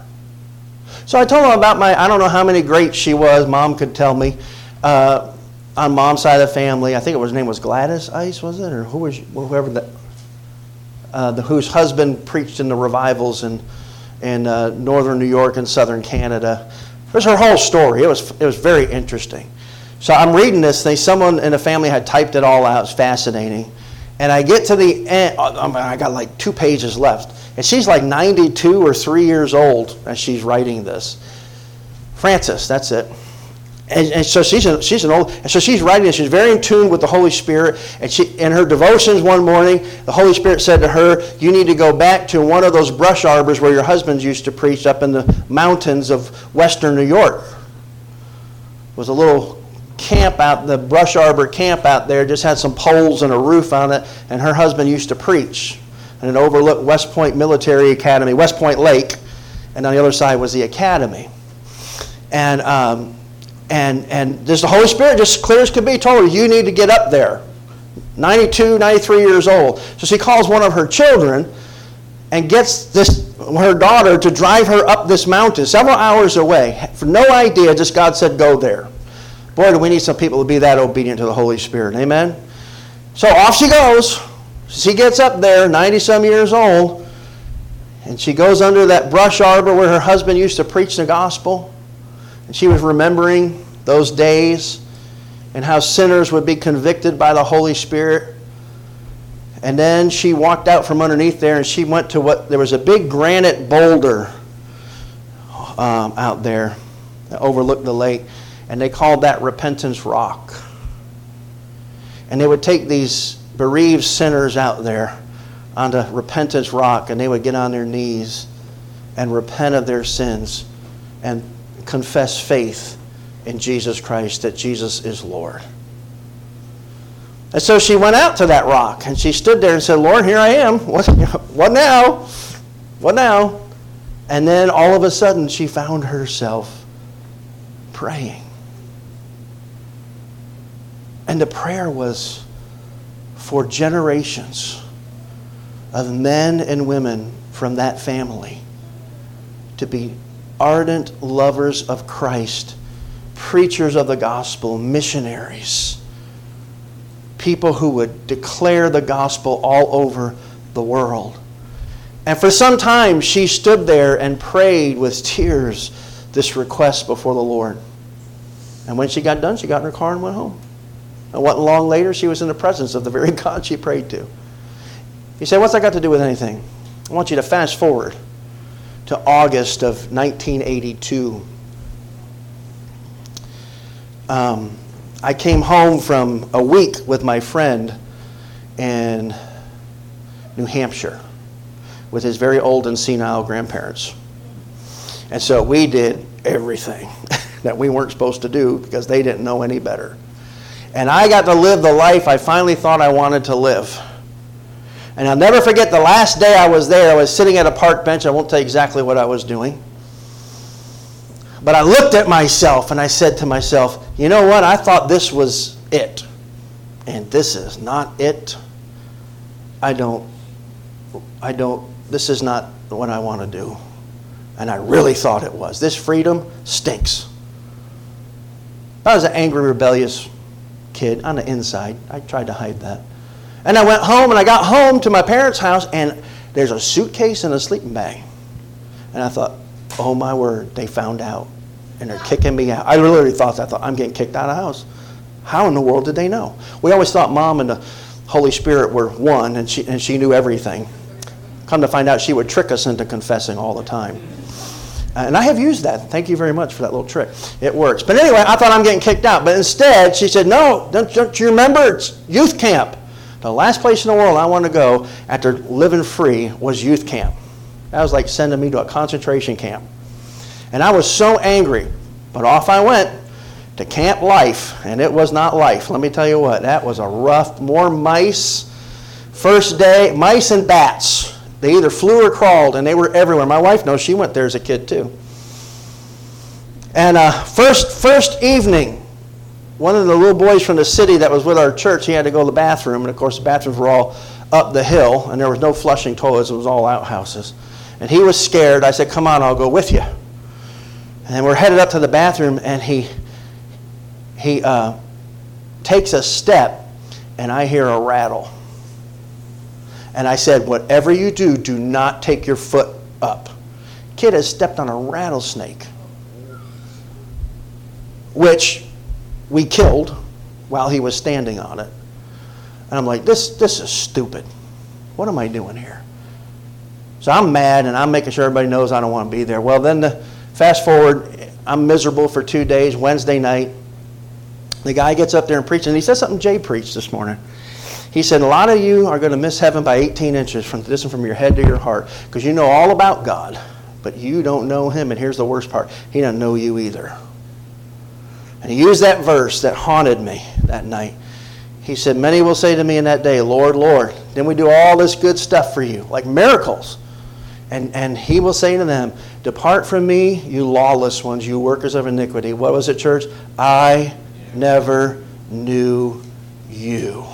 Speaker 1: So I told them about my, I don't know how many greats she was, mom could tell me. Uh, on mom's side of the family, I think it was, her name was Gladys Ice, was it? Or who was, whoever that, uh, the, whose husband preached in the revivals in, in uh, northern New York and southern Canada. It was her whole story. It was, it was very interesting. So I'm reading this thing. Someone in the family had typed it all out. It's fascinating. And I get to the end. I got like two pages left. And she's like 92 or 3 years old as she's writing this. Francis, that's it. And, and, so she's, a, she's an old, and so she's writing, and she's very in tune with the Holy Spirit. And she, in her devotions one morning, the Holy Spirit said to her, You need to go back to one of those brush arbors where your husband used to preach up in the mountains of western New York. It was a little camp out, the brush arbor camp out there, just had some poles and a roof on it, and her husband used to preach. And it overlooked West Point Military Academy, West Point Lake, and on the other side was the academy. And, um, and, and just the Holy Spirit, just clear as could be, told her, You need to get up there. 92, 93 years old. So she calls one of her children and gets this her daughter to drive her up this mountain several hours away for no idea just god said go there Boy, do we need some people to be that obedient to the Holy Spirit. Amen? So off she goes. She gets up there, 90 some years old, and she goes under that brush arbor where her husband used to preach the gospel. And she was remembering those days and how sinners would be convicted by the Holy Spirit. And then she walked out from underneath there and she went to what there was a big granite boulder um, out there that overlooked the lake, and they called that Repentance Rock. And they would take these bereaved sinners out there onto Repentance Rock, and they would get on their knees and repent of their sins and confess faith in Jesus Christ that Jesus is Lord. And so she went out to that rock and she stood there and said, Lord, here I am. What, what now? What now? And then all of a sudden she found herself praying. And the prayer was for generations of men and women from that family to be ardent lovers of Christ, preachers of the gospel, missionaries, people who would declare the gospel all over the world. And for some time, she stood there and prayed with tears this request before the Lord. And when she got done, she got in her car and went home. And wasn't long later, she was in the presence of the very God she prayed to. You say, What's that got to do with anything? I want you to fast forward to August of 1982. Um, I came home from a week with my friend in New Hampshire with his very old and senile grandparents. And so we did everything that we weren't supposed to do because they didn't know any better. And I got to live the life I finally thought I wanted to live. And I'll never forget the last day I was there, I was sitting at a park bench. I won't tell you exactly what I was doing. But I looked at myself and I said to myself, you know what? I thought this was it. And this is not it. I don't, I don't, this is not what I want to do. And I really thought it was. This freedom stinks. I was an angry, rebellious kid on the inside. I tried to hide that. And I went home and I got home to my parents' house and there's a suitcase and a sleeping bag. And I thought, oh my word, they found out. And they're kicking me out. I literally thought. I thought, I'm getting kicked out of the house. How in the world did they know? We always thought mom and the Holy Spirit were one and she, and she knew everything. Come to find out, she would trick us into confessing all the time. And I have used that. Thank you very much for that little trick. It works. But anyway, I thought I'm getting kicked out. But instead, she said, No, don't, don't you remember? It's youth camp. The last place in the world I wanted to go after living free was youth camp. That was like sending me to a concentration camp. And I was so angry. But off I went to camp life. And it was not life. Let me tell you what, that was a rough, more mice. First day, mice and bats. They either flew or crawled, and they were everywhere. My wife knows she went there as a kid too. And uh, first, first evening, one of the little boys from the city that was with our church, he had to go to the bathroom, and of course the bathrooms were all up the hill, and there was no flushing toilets; it was all outhouses. And he was scared. I said, "Come on, I'll go with you." And we're headed up to the bathroom, and he he uh, takes a step, and I hear a rattle. And I said, Whatever you do, do not take your foot up. Kid has stepped on a rattlesnake, which we killed while he was standing on it. And I'm like, this, this is stupid. What am I doing here? So I'm mad and I'm making sure everybody knows I don't want to be there. Well, then the, fast forward, I'm miserable for two days. Wednesday night, the guy gets up there and preaches, and he says something Jay preached this morning. He said, A lot of you are going to miss heaven by 18 inches from this from your head to your heart because you know all about God, but you don't know Him. And here's the worst part He doesn't know you either. And he used that verse that haunted me that night. He said, Many will say to me in that day, Lord, Lord. Then we do all this good stuff for you, like miracles. And, and he will say to them, Depart from me, you lawless ones, you workers of iniquity. What was it, church? I never knew you.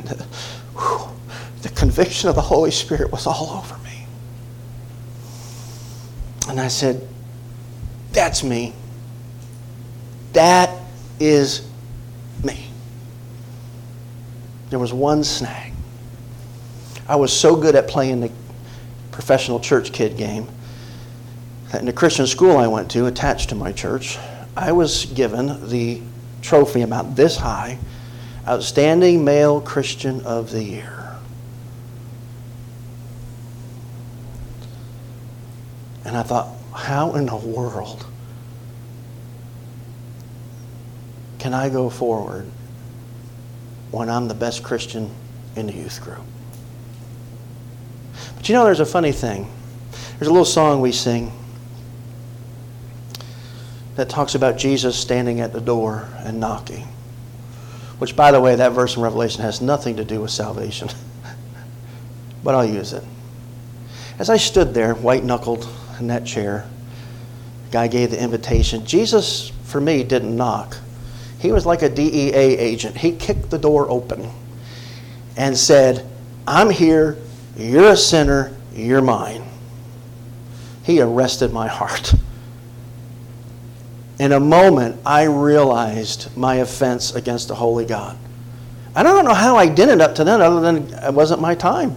Speaker 1: the conviction of the Holy Spirit was all over me. And I said, That's me. That is me. There was one snag. I was so good at playing the professional church kid game. In the Christian school I went to, attached to my church, I was given the trophy about this high Outstanding Male Christian of the Year. And I thought, how in the world can I go forward when I'm the best Christian in the youth group? But you know, there's a funny thing. There's a little song we sing that talks about Jesus standing at the door and knocking. Which, by the way, that verse in Revelation has nothing to do with salvation. but I'll use it. As I stood there, white knuckled in that chair, the guy gave the invitation. Jesus, for me, didn't knock. He was like a DEA agent. He kicked the door open and said, I'm here, you're a sinner, you're mine. He arrested my heart. In a moment, I realized my offense against the holy God. I don't know how I did it up to then, other than it wasn't my time.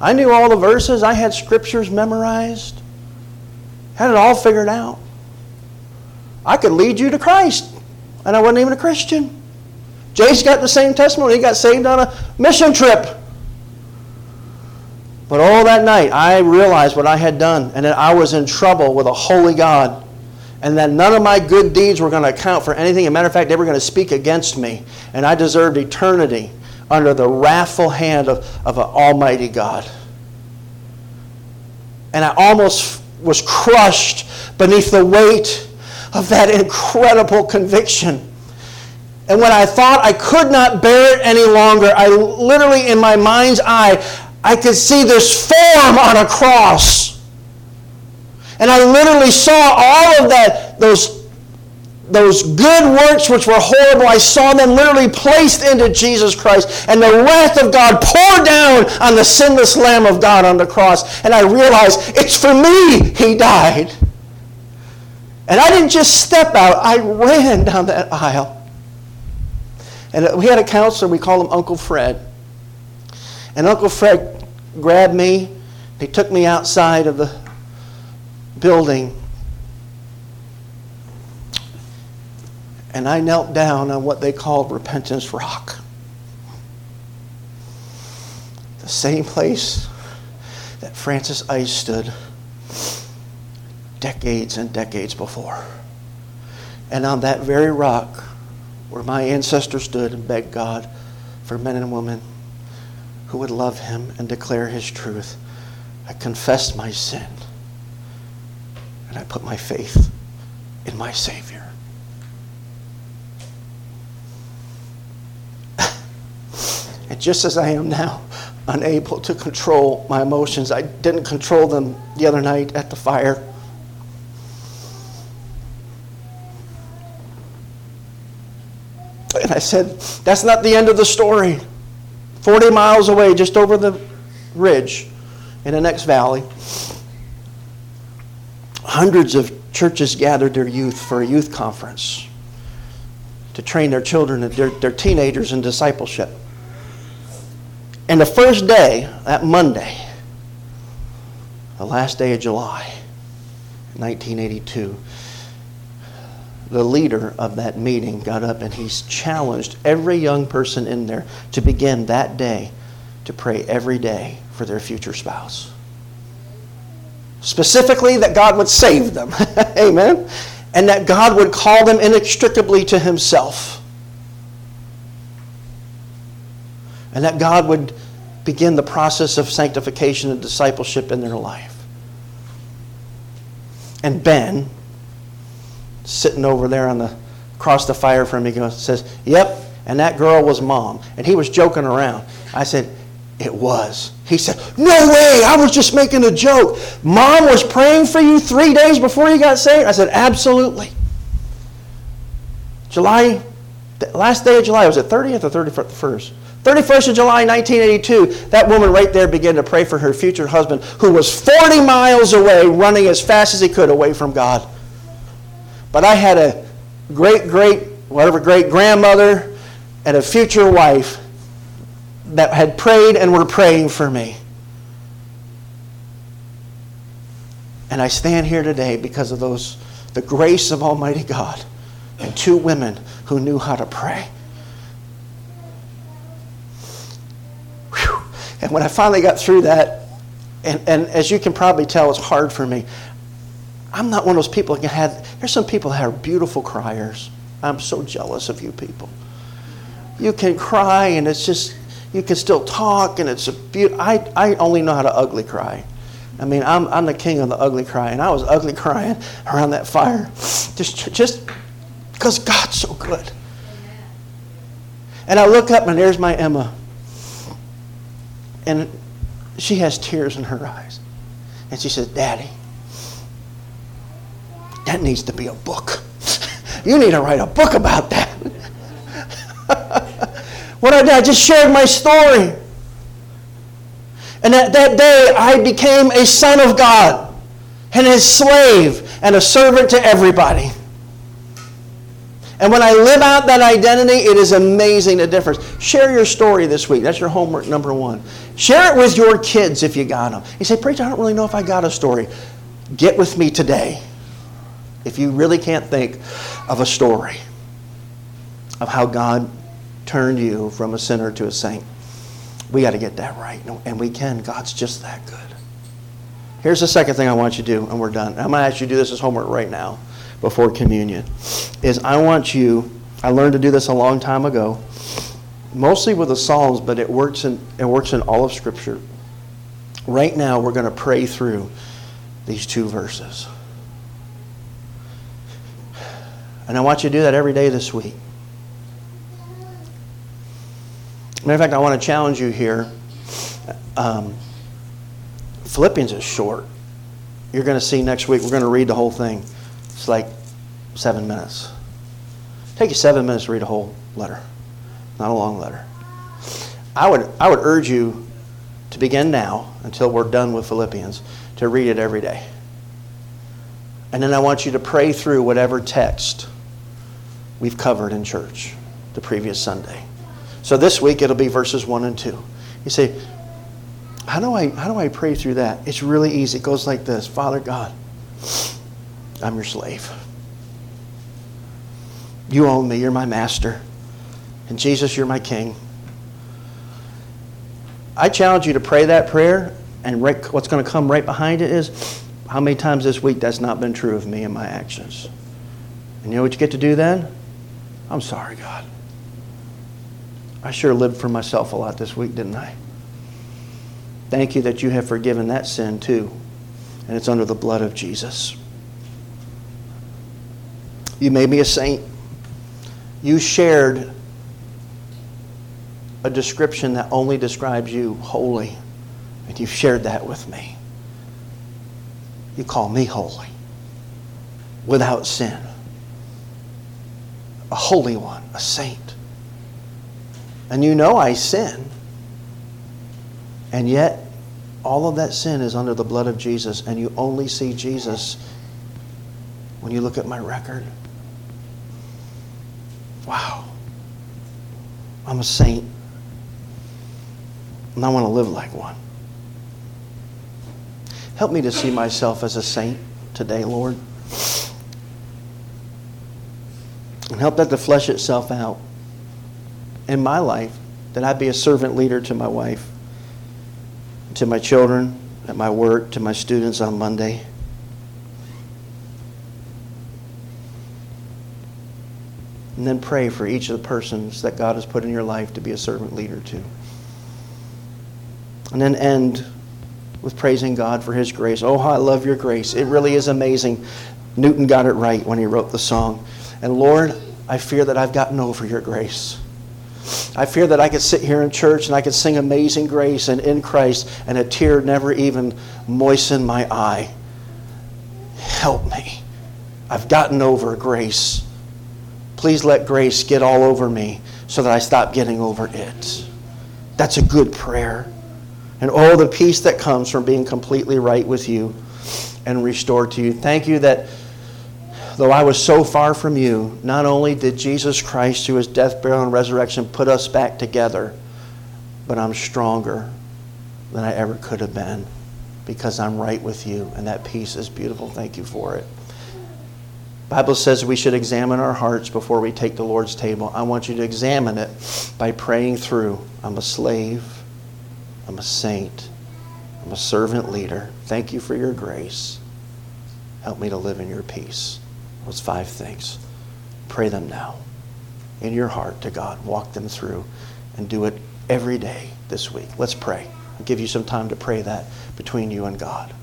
Speaker 1: I knew all the verses, I had scriptures memorized, had it all figured out. I could lead you to Christ, and I wasn't even a Christian. Jay's got the same testimony. He got saved on a mission trip. But all that night, I realized what I had done, and that I was in trouble with a holy God and that none of my good deeds were going to account for anything. As a matter of fact, they were going to speak against me, and I deserved eternity under the wrathful hand of, of an almighty God. And I almost was crushed beneath the weight of that incredible conviction. And when I thought I could not bear it any longer, I literally, in my mind's eye, I could see this form on a cross and I literally saw all of that, those, those good works which were horrible, I saw them literally placed into Jesus Christ. And the wrath of God poured down on the sinless Lamb of God on the cross. And I realized it's for me he died. And I didn't just step out, I ran down that aisle. And we had a counselor, we call him Uncle Fred. And Uncle Fred grabbed me, he took me outside of the building. And I knelt down on what they called Repentance Rock. The same place that Francis Ice stood decades and decades before. And on that very rock where my ancestors stood and begged God for men and women who would love him and declare his truth, I confessed my sin and I put my faith in my Savior. And just as I am now, unable to control my emotions, I didn't control them the other night at the fire. And I said, That's not the end of the story. 40 miles away, just over the ridge in the next valley, hundreds of churches gathered their youth for a youth conference to train their children, their, their teenagers in discipleship. And the first day, that Monday, the last day of July, 1982, the leader of that meeting got up and he's challenged every young person in there to begin that day to pray every day for their future spouse. Specifically, that God would save them. Amen. And that God would call them inextricably to Himself. And that God would begin the process of sanctification and discipleship in their life. And Ben, sitting over there on the across the fire from me, goes, says, Yep, and that girl was mom. And he was joking around. I said, It was. He said, No way, I was just making a joke. Mom was praying for you three days before you got saved? I said, Absolutely. July, last day of July, was it 30th or 31st? 31st of July, 1982, that woman right there began to pray for her future husband who was 40 miles away, running as fast as he could away from God. But I had a great, great, whatever, great grandmother and a future wife that had prayed and were praying for me. And I stand here today because of those, the grace of Almighty God and two women who knew how to pray. Whew. And when I finally got through that, and, and as you can probably tell, it's hard for me. I'm not one of those people that can have, there's some people that are beautiful criers. I'm so jealous of you people. You can cry and it's just, you can still talk and it's a beautiful, I, I only know how to ugly cry. I mean, I'm, I'm the king of the ugly cry, and I was ugly crying around that fire just, just because God's so good. And I look up and there's my Emma. And she has tears in her eyes. And she says, Daddy, that needs to be a book. you need to write a book about that. what I did, I just shared my story. And that, that day, I became a son of God and his slave and a servant to everybody. And when I live out that identity, it is amazing the difference. Share your story this week. That's your homework number one. Share it with your kids if you got them. You say, Preacher, I don't really know if I got a story. Get with me today. If you really can't think of a story of how God turned you from a sinner to a saint, we got to get that right. And we can. God's just that good. Here's the second thing I want you to do, and we're done. I'm going to ask you to do this as homework right now before communion. Is I want you, I learned to do this a long time ago, mostly with the Psalms, but it works in, it works in all of Scripture. Right now, we're going to pray through these two verses. And I want you to do that every day this week. Matter of fact, I want to challenge you here. Um, Philippians is short. You're going to see next week, we're going to read the whole thing. It's like seven minutes. Take you seven minutes to read a whole letter, not a long letter. I would, I would urge you to begin now until we're done with Philippians to read it every day. And then I want you to pray through whatever text we've covered in church the previous Sunday. So this week it'll be verses 1 and 2. You say, how do I how do I pray through that? It's really easy. It goes like this. Father God, I'm your slave. You own me. You're my master. And Jesus, you're my king. I challenge you to pray that prayer, and right, what's going to come right behind it is how many times this week that's not been true of me and my actions. And you know what you get to do then? I'm sorry, God. I sure lived for myself a lot this week, didn't I? Thank you that you have forgiven that sin too, and it's under the blood of Jesus. You made me a saint. You shared a description that only describes you holy, and you've shared that with me. You call me holy, without sin, a holy one, a saint. And you know I sin. And yet, all of that sin is under the blood of Jesus, and you only see Jesus when you look at my record. Wow. I'm a saint. And I want to live like one. Help me to see myself as a saint today, Lord. And help that to flesh itself out in my life, that I be a servant leader to my wife, to my children, at my work, to my students on Monday. And then pray for each of the persons that God has put in your life to be a servant leader to. And then end with praising God for His grace. Oh, I love your grace. It really is amazing. Newton got it right when he wrote the song. And Lord, I fear that I've gotten over your grace. I fear that I could sit here in church and I could sing Amazing Grace and in Christ and a tear never even moisten my eye. Help me. I've gotten over grace. Please let grace get all over me so that I stop getting over it. That's a good prayer. And all the peace that comes from being completely right with you and restored to you. Thank you that though I was so far from you, not only did Jesus Christ, through his death, burial, and resurrection, put us back together, but I'm stronger than I ever could have been because I'm right with you, and that peace is beautiful. Thank you for it. Bible says we should examine our hearts before we take the Lord's table. I want you to examine it by praying through. I'm a slave. I'm a saint. I'm a servant leader. Thank you for your grace. Help me to live in your peace. Those five things. Pray them now in your heart to God. Walk them through and do it every day this week. Let's pray. I'll give you some time to pray that between you and God.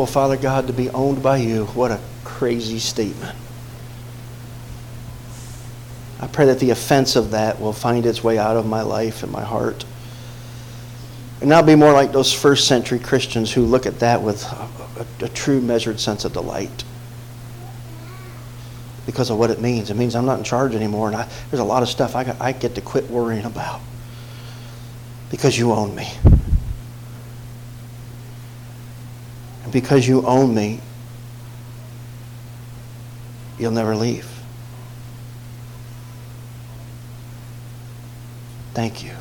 Speaker 1: Oh, Father God, to be owned by you, what a crazy statement. I pray that the offense of that will find its way out of my life and my heart. And I'll be more like those first century Christians who look at that with a, a, a true measured sense of delight because of what it means. It means I'm not in charge anymore, and I, there's a lot of stuff I, got, I get to quit worrying about because you own me. And because you own me, you'll never leave. Thank you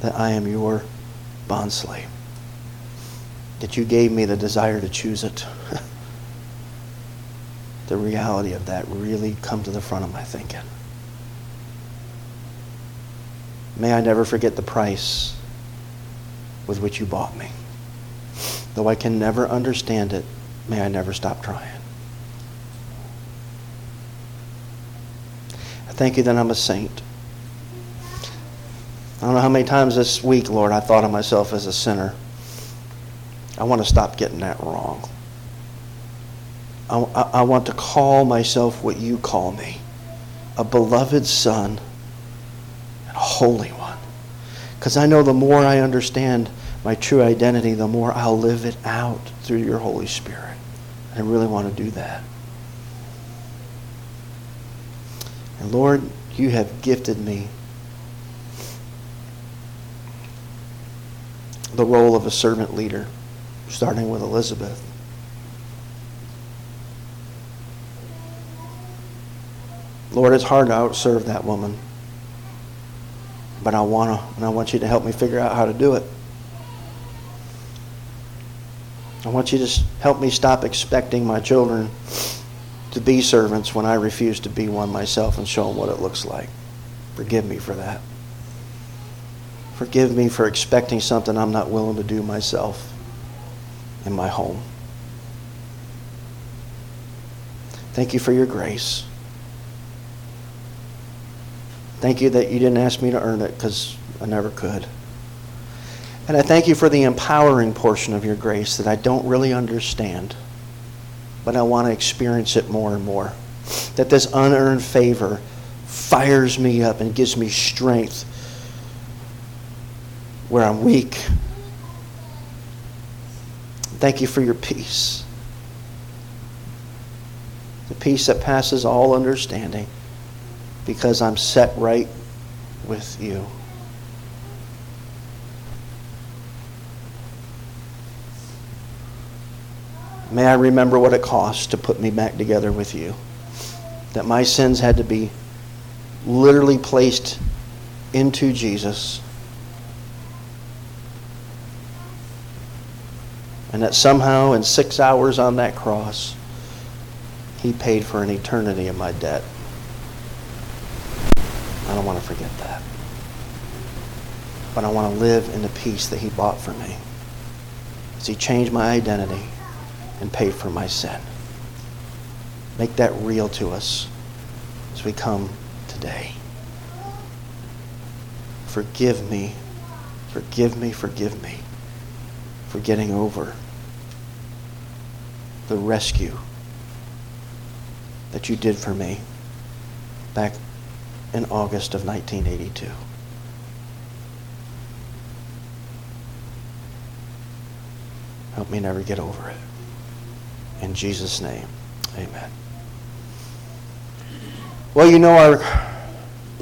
Speaker 1: that I am your bondslave. That you gave me the desire to choose it. the reality of that really come to the front of my thinking. May I never forget the price with which you bought me. Though I can never understand it, may I never stop trying. I thank you that I'm a saint. I don't know how many times this week, Lord, I thought of myself as a sinner. I want to stop getting that wrong. I, I, I want to call myself what you call me a beloved son and a holy one. Because I know the more I understand my true identity, the more I'll live it out through your Holy Spirit. I really want to do that. And Lord, you have gifted me the role of a servant leader, starting with Elizabeth. Lord, it's hard to outserve that woman. But I want to, and I want you to help me figure out how to do it. I want you to help me stop expecting my children to be servants when I refuse to be one myself and show them what it looks like. Forgive me for that. Forgive me for expecting something I'm not willing to do myself in my home. Thank you for your grace. Thank you that you didn't ask me to earn it because I never could. And I thank you for the empowering portion of your grace that I don't really understand, but I want to experience it more and more. That this unearned favor fires me up and gives me strength where I'm weak. Thank you for your peace. The peace that passes all understanding because I'm set right with you. May I remember what it cost to put me back together with you. That my sins had to be literally placed into Jesus. And that somehow, in six hours on that cross, He paid for an eternity of my debt. I don't want to forget that. But I want to live in the peace that He bought for me. As He changed my identity and paid for my sin. Make that real to us as we come today. Forgive me, forgive me, forgive me for getting over the rescue that you did for me back in August of 1982. Help me never get over it. In Jesus' name, amen. Well, you know our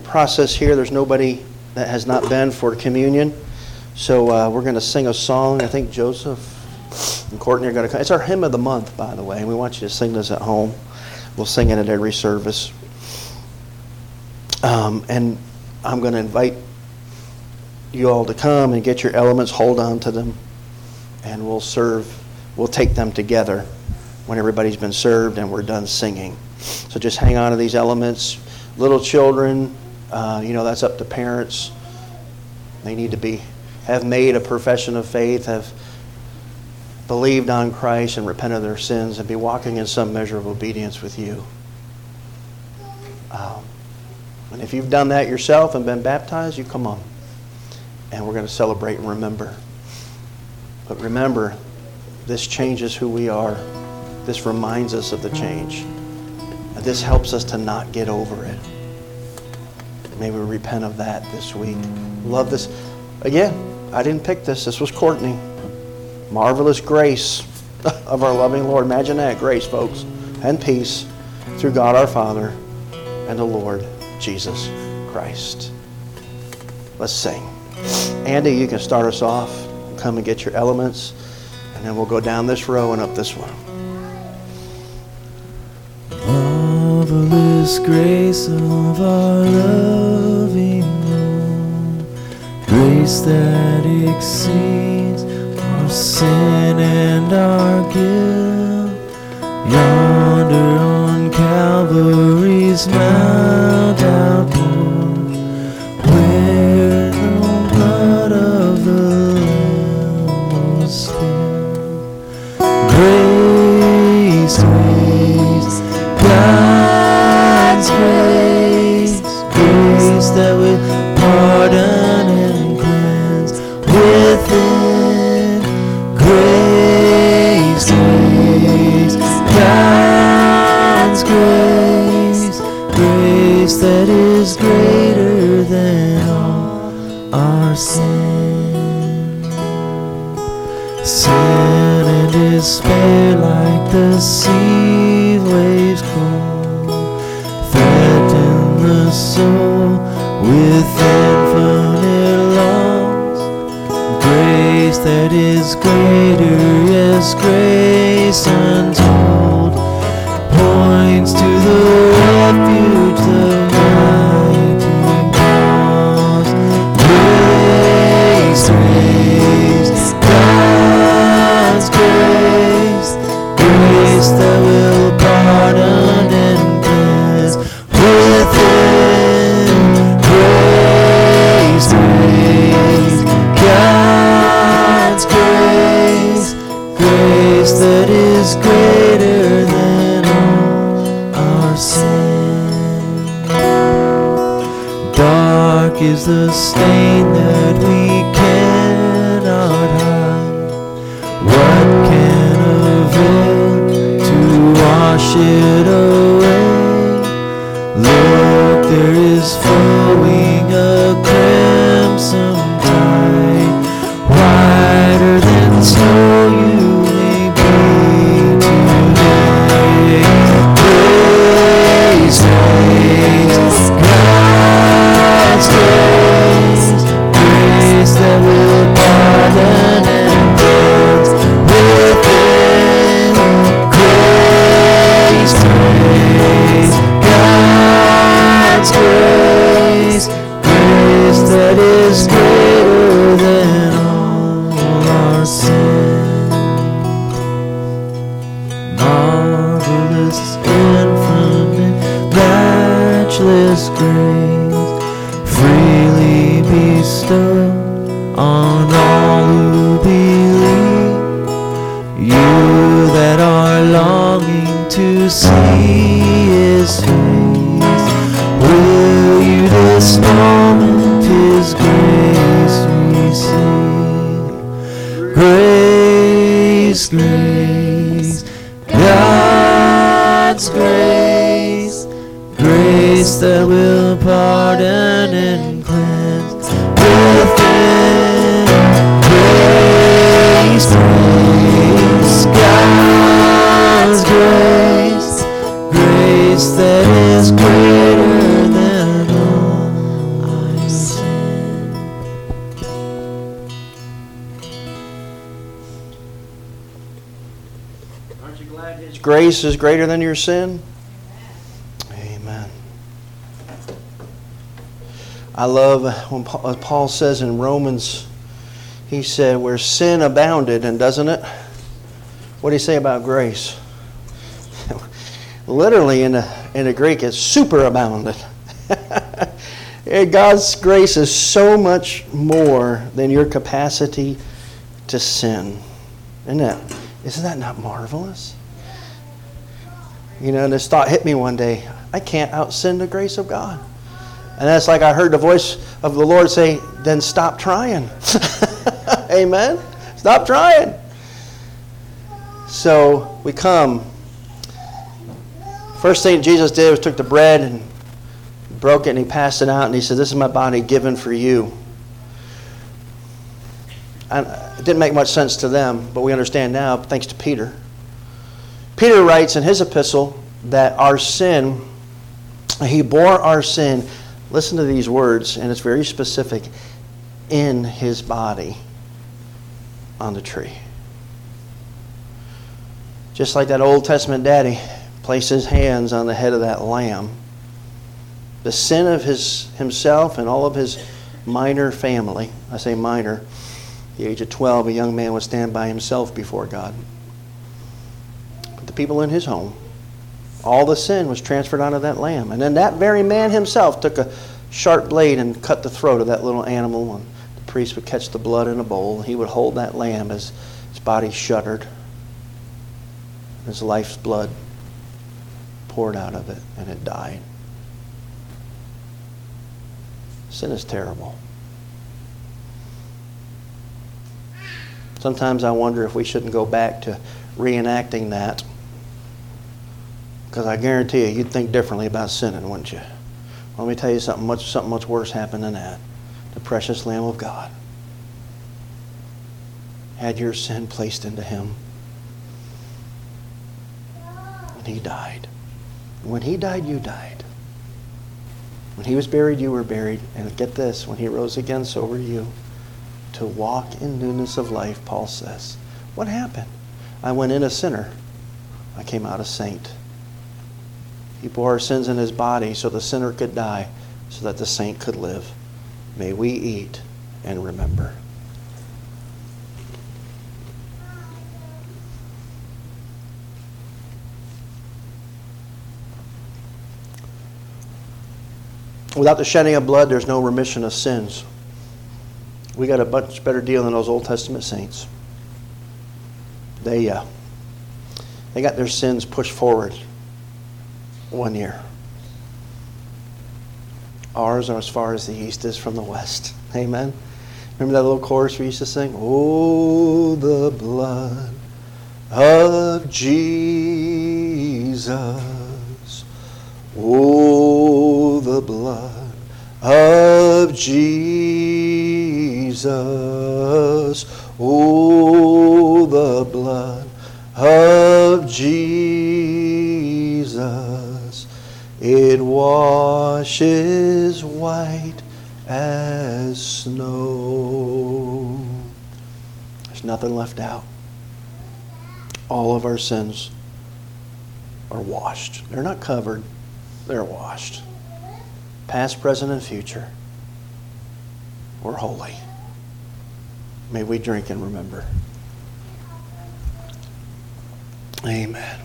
Speaker 1: process here. There's nobody that has not been for communion. So uh, we're going to sing a song. I think Joseph and Courtney are going to come. It's our hymn of the month, by the way. We want you to sing this at home. We'll sing it at every service. Um, and I'm going to invite you all to come and get your elements, hold on to them, and we'll serve, we'll take them together when everybody's been served and we're done singing. So just hang on to these elements. Little children, uh, you know, that's up to parents. They need to be, have made a profession of faith, have believed on Christ and repented of their sins, and be walking in some measure of obedience with you. Um, and if you've done that yourself and been baptized, you come on. And we're going to celebrate and remember. But remember, this changes who we are. This reminds us of the change. And this helps us to not get over it. May we repent of that this week. Love this. Again, I didn't pick this. This was Courtney. Marvelous grace of our loving Lord. Imagine that grace, folks, and peace through God our Father and the Lord Jesus Christ. Let's sing. Andy, you can start us off. Come and get your elements, and then we'll go down this row and up this one.
Speaker 2: Grace of our loving Lord, grace that exceeds our sin and our guilt. Yonder on Calvary's mount matchless grace, freely bestowed on all who believe. You that are longing to see His face, will you this moment His grace receive? Grace, grace, God's grace, and cleanse. Grace, that is greater than all I sin.
Speaker 1: Aren't you glad His grace is greater than your sin? I love when Paul, uh, says in Romans, he said, where sin abounded, and doesn't it? What do you say about grace? Literally in the, in the Greek, it's superabounded. God's grace is so much more than your capacity to sin. Isn't that, isn't that not marvelous? You know, this thought hit me one day. I can't out sin the grace of God. And that's like I heard the voice of the Lord say, then stop trying. Amen? Stop trying. So we come. First thing Jesus did was took the bread and broke it and he passed it out and he said, This is my body given for you. And it didn't make much sense to them, but we understand now thanks to Peter. Peter writes in his epistle that our sin, he bore our sin, listen to these words, and it's very specific, in his body on the tree. Just like that Old Testament daddy placed his hands on the head of that lamb, the sin of his himself and all of his minor family, I say minor, the age of 12, a young man would stand by himself before God. But the people in his home, all the sin was transferred onto that lamb. And then that very man himself took a sharp blade and cut the throat of that little animal. And the priest would catch the blood in a bowl. And he would hold that lamb as his body shuddered, his life's blood poured out of it, and it died. Sin is terrible. Sometimes I wonder if we shouldn't go back to reenacting that. Because I guarantee you, you'd think differently about sinning, wouldn't you? Let me tell you something much, something much worse happened than that. The precious Lamb of God had your sin placed into him. And he died. When he died, you died. When he was buried, you were buried. And get this, when he rose again, so were you to walk in newness of life, Paul says. What happened? I went in a sinner. I came out a saint. He bore our sins in his body so the sinner could die, so that the saint could live. May we eat and remember. Without the shedding of blood, there's no remission of sins. We got a much better deal than those Old Testament saints. They, uh, they got their sins pushed forward one year. Ours are as far as the east is from the west. Amen. Remember that little chorus we used to sing? Oh, the blood of Jesus. Oh, the blood of Jesus. Oh, the blood of Jesus. It washes white as snow. There's nothing left out. All of our sins are washed. They're not covered, they're washed. Past, present, and future. We're holy. May we drink and remember. Amen.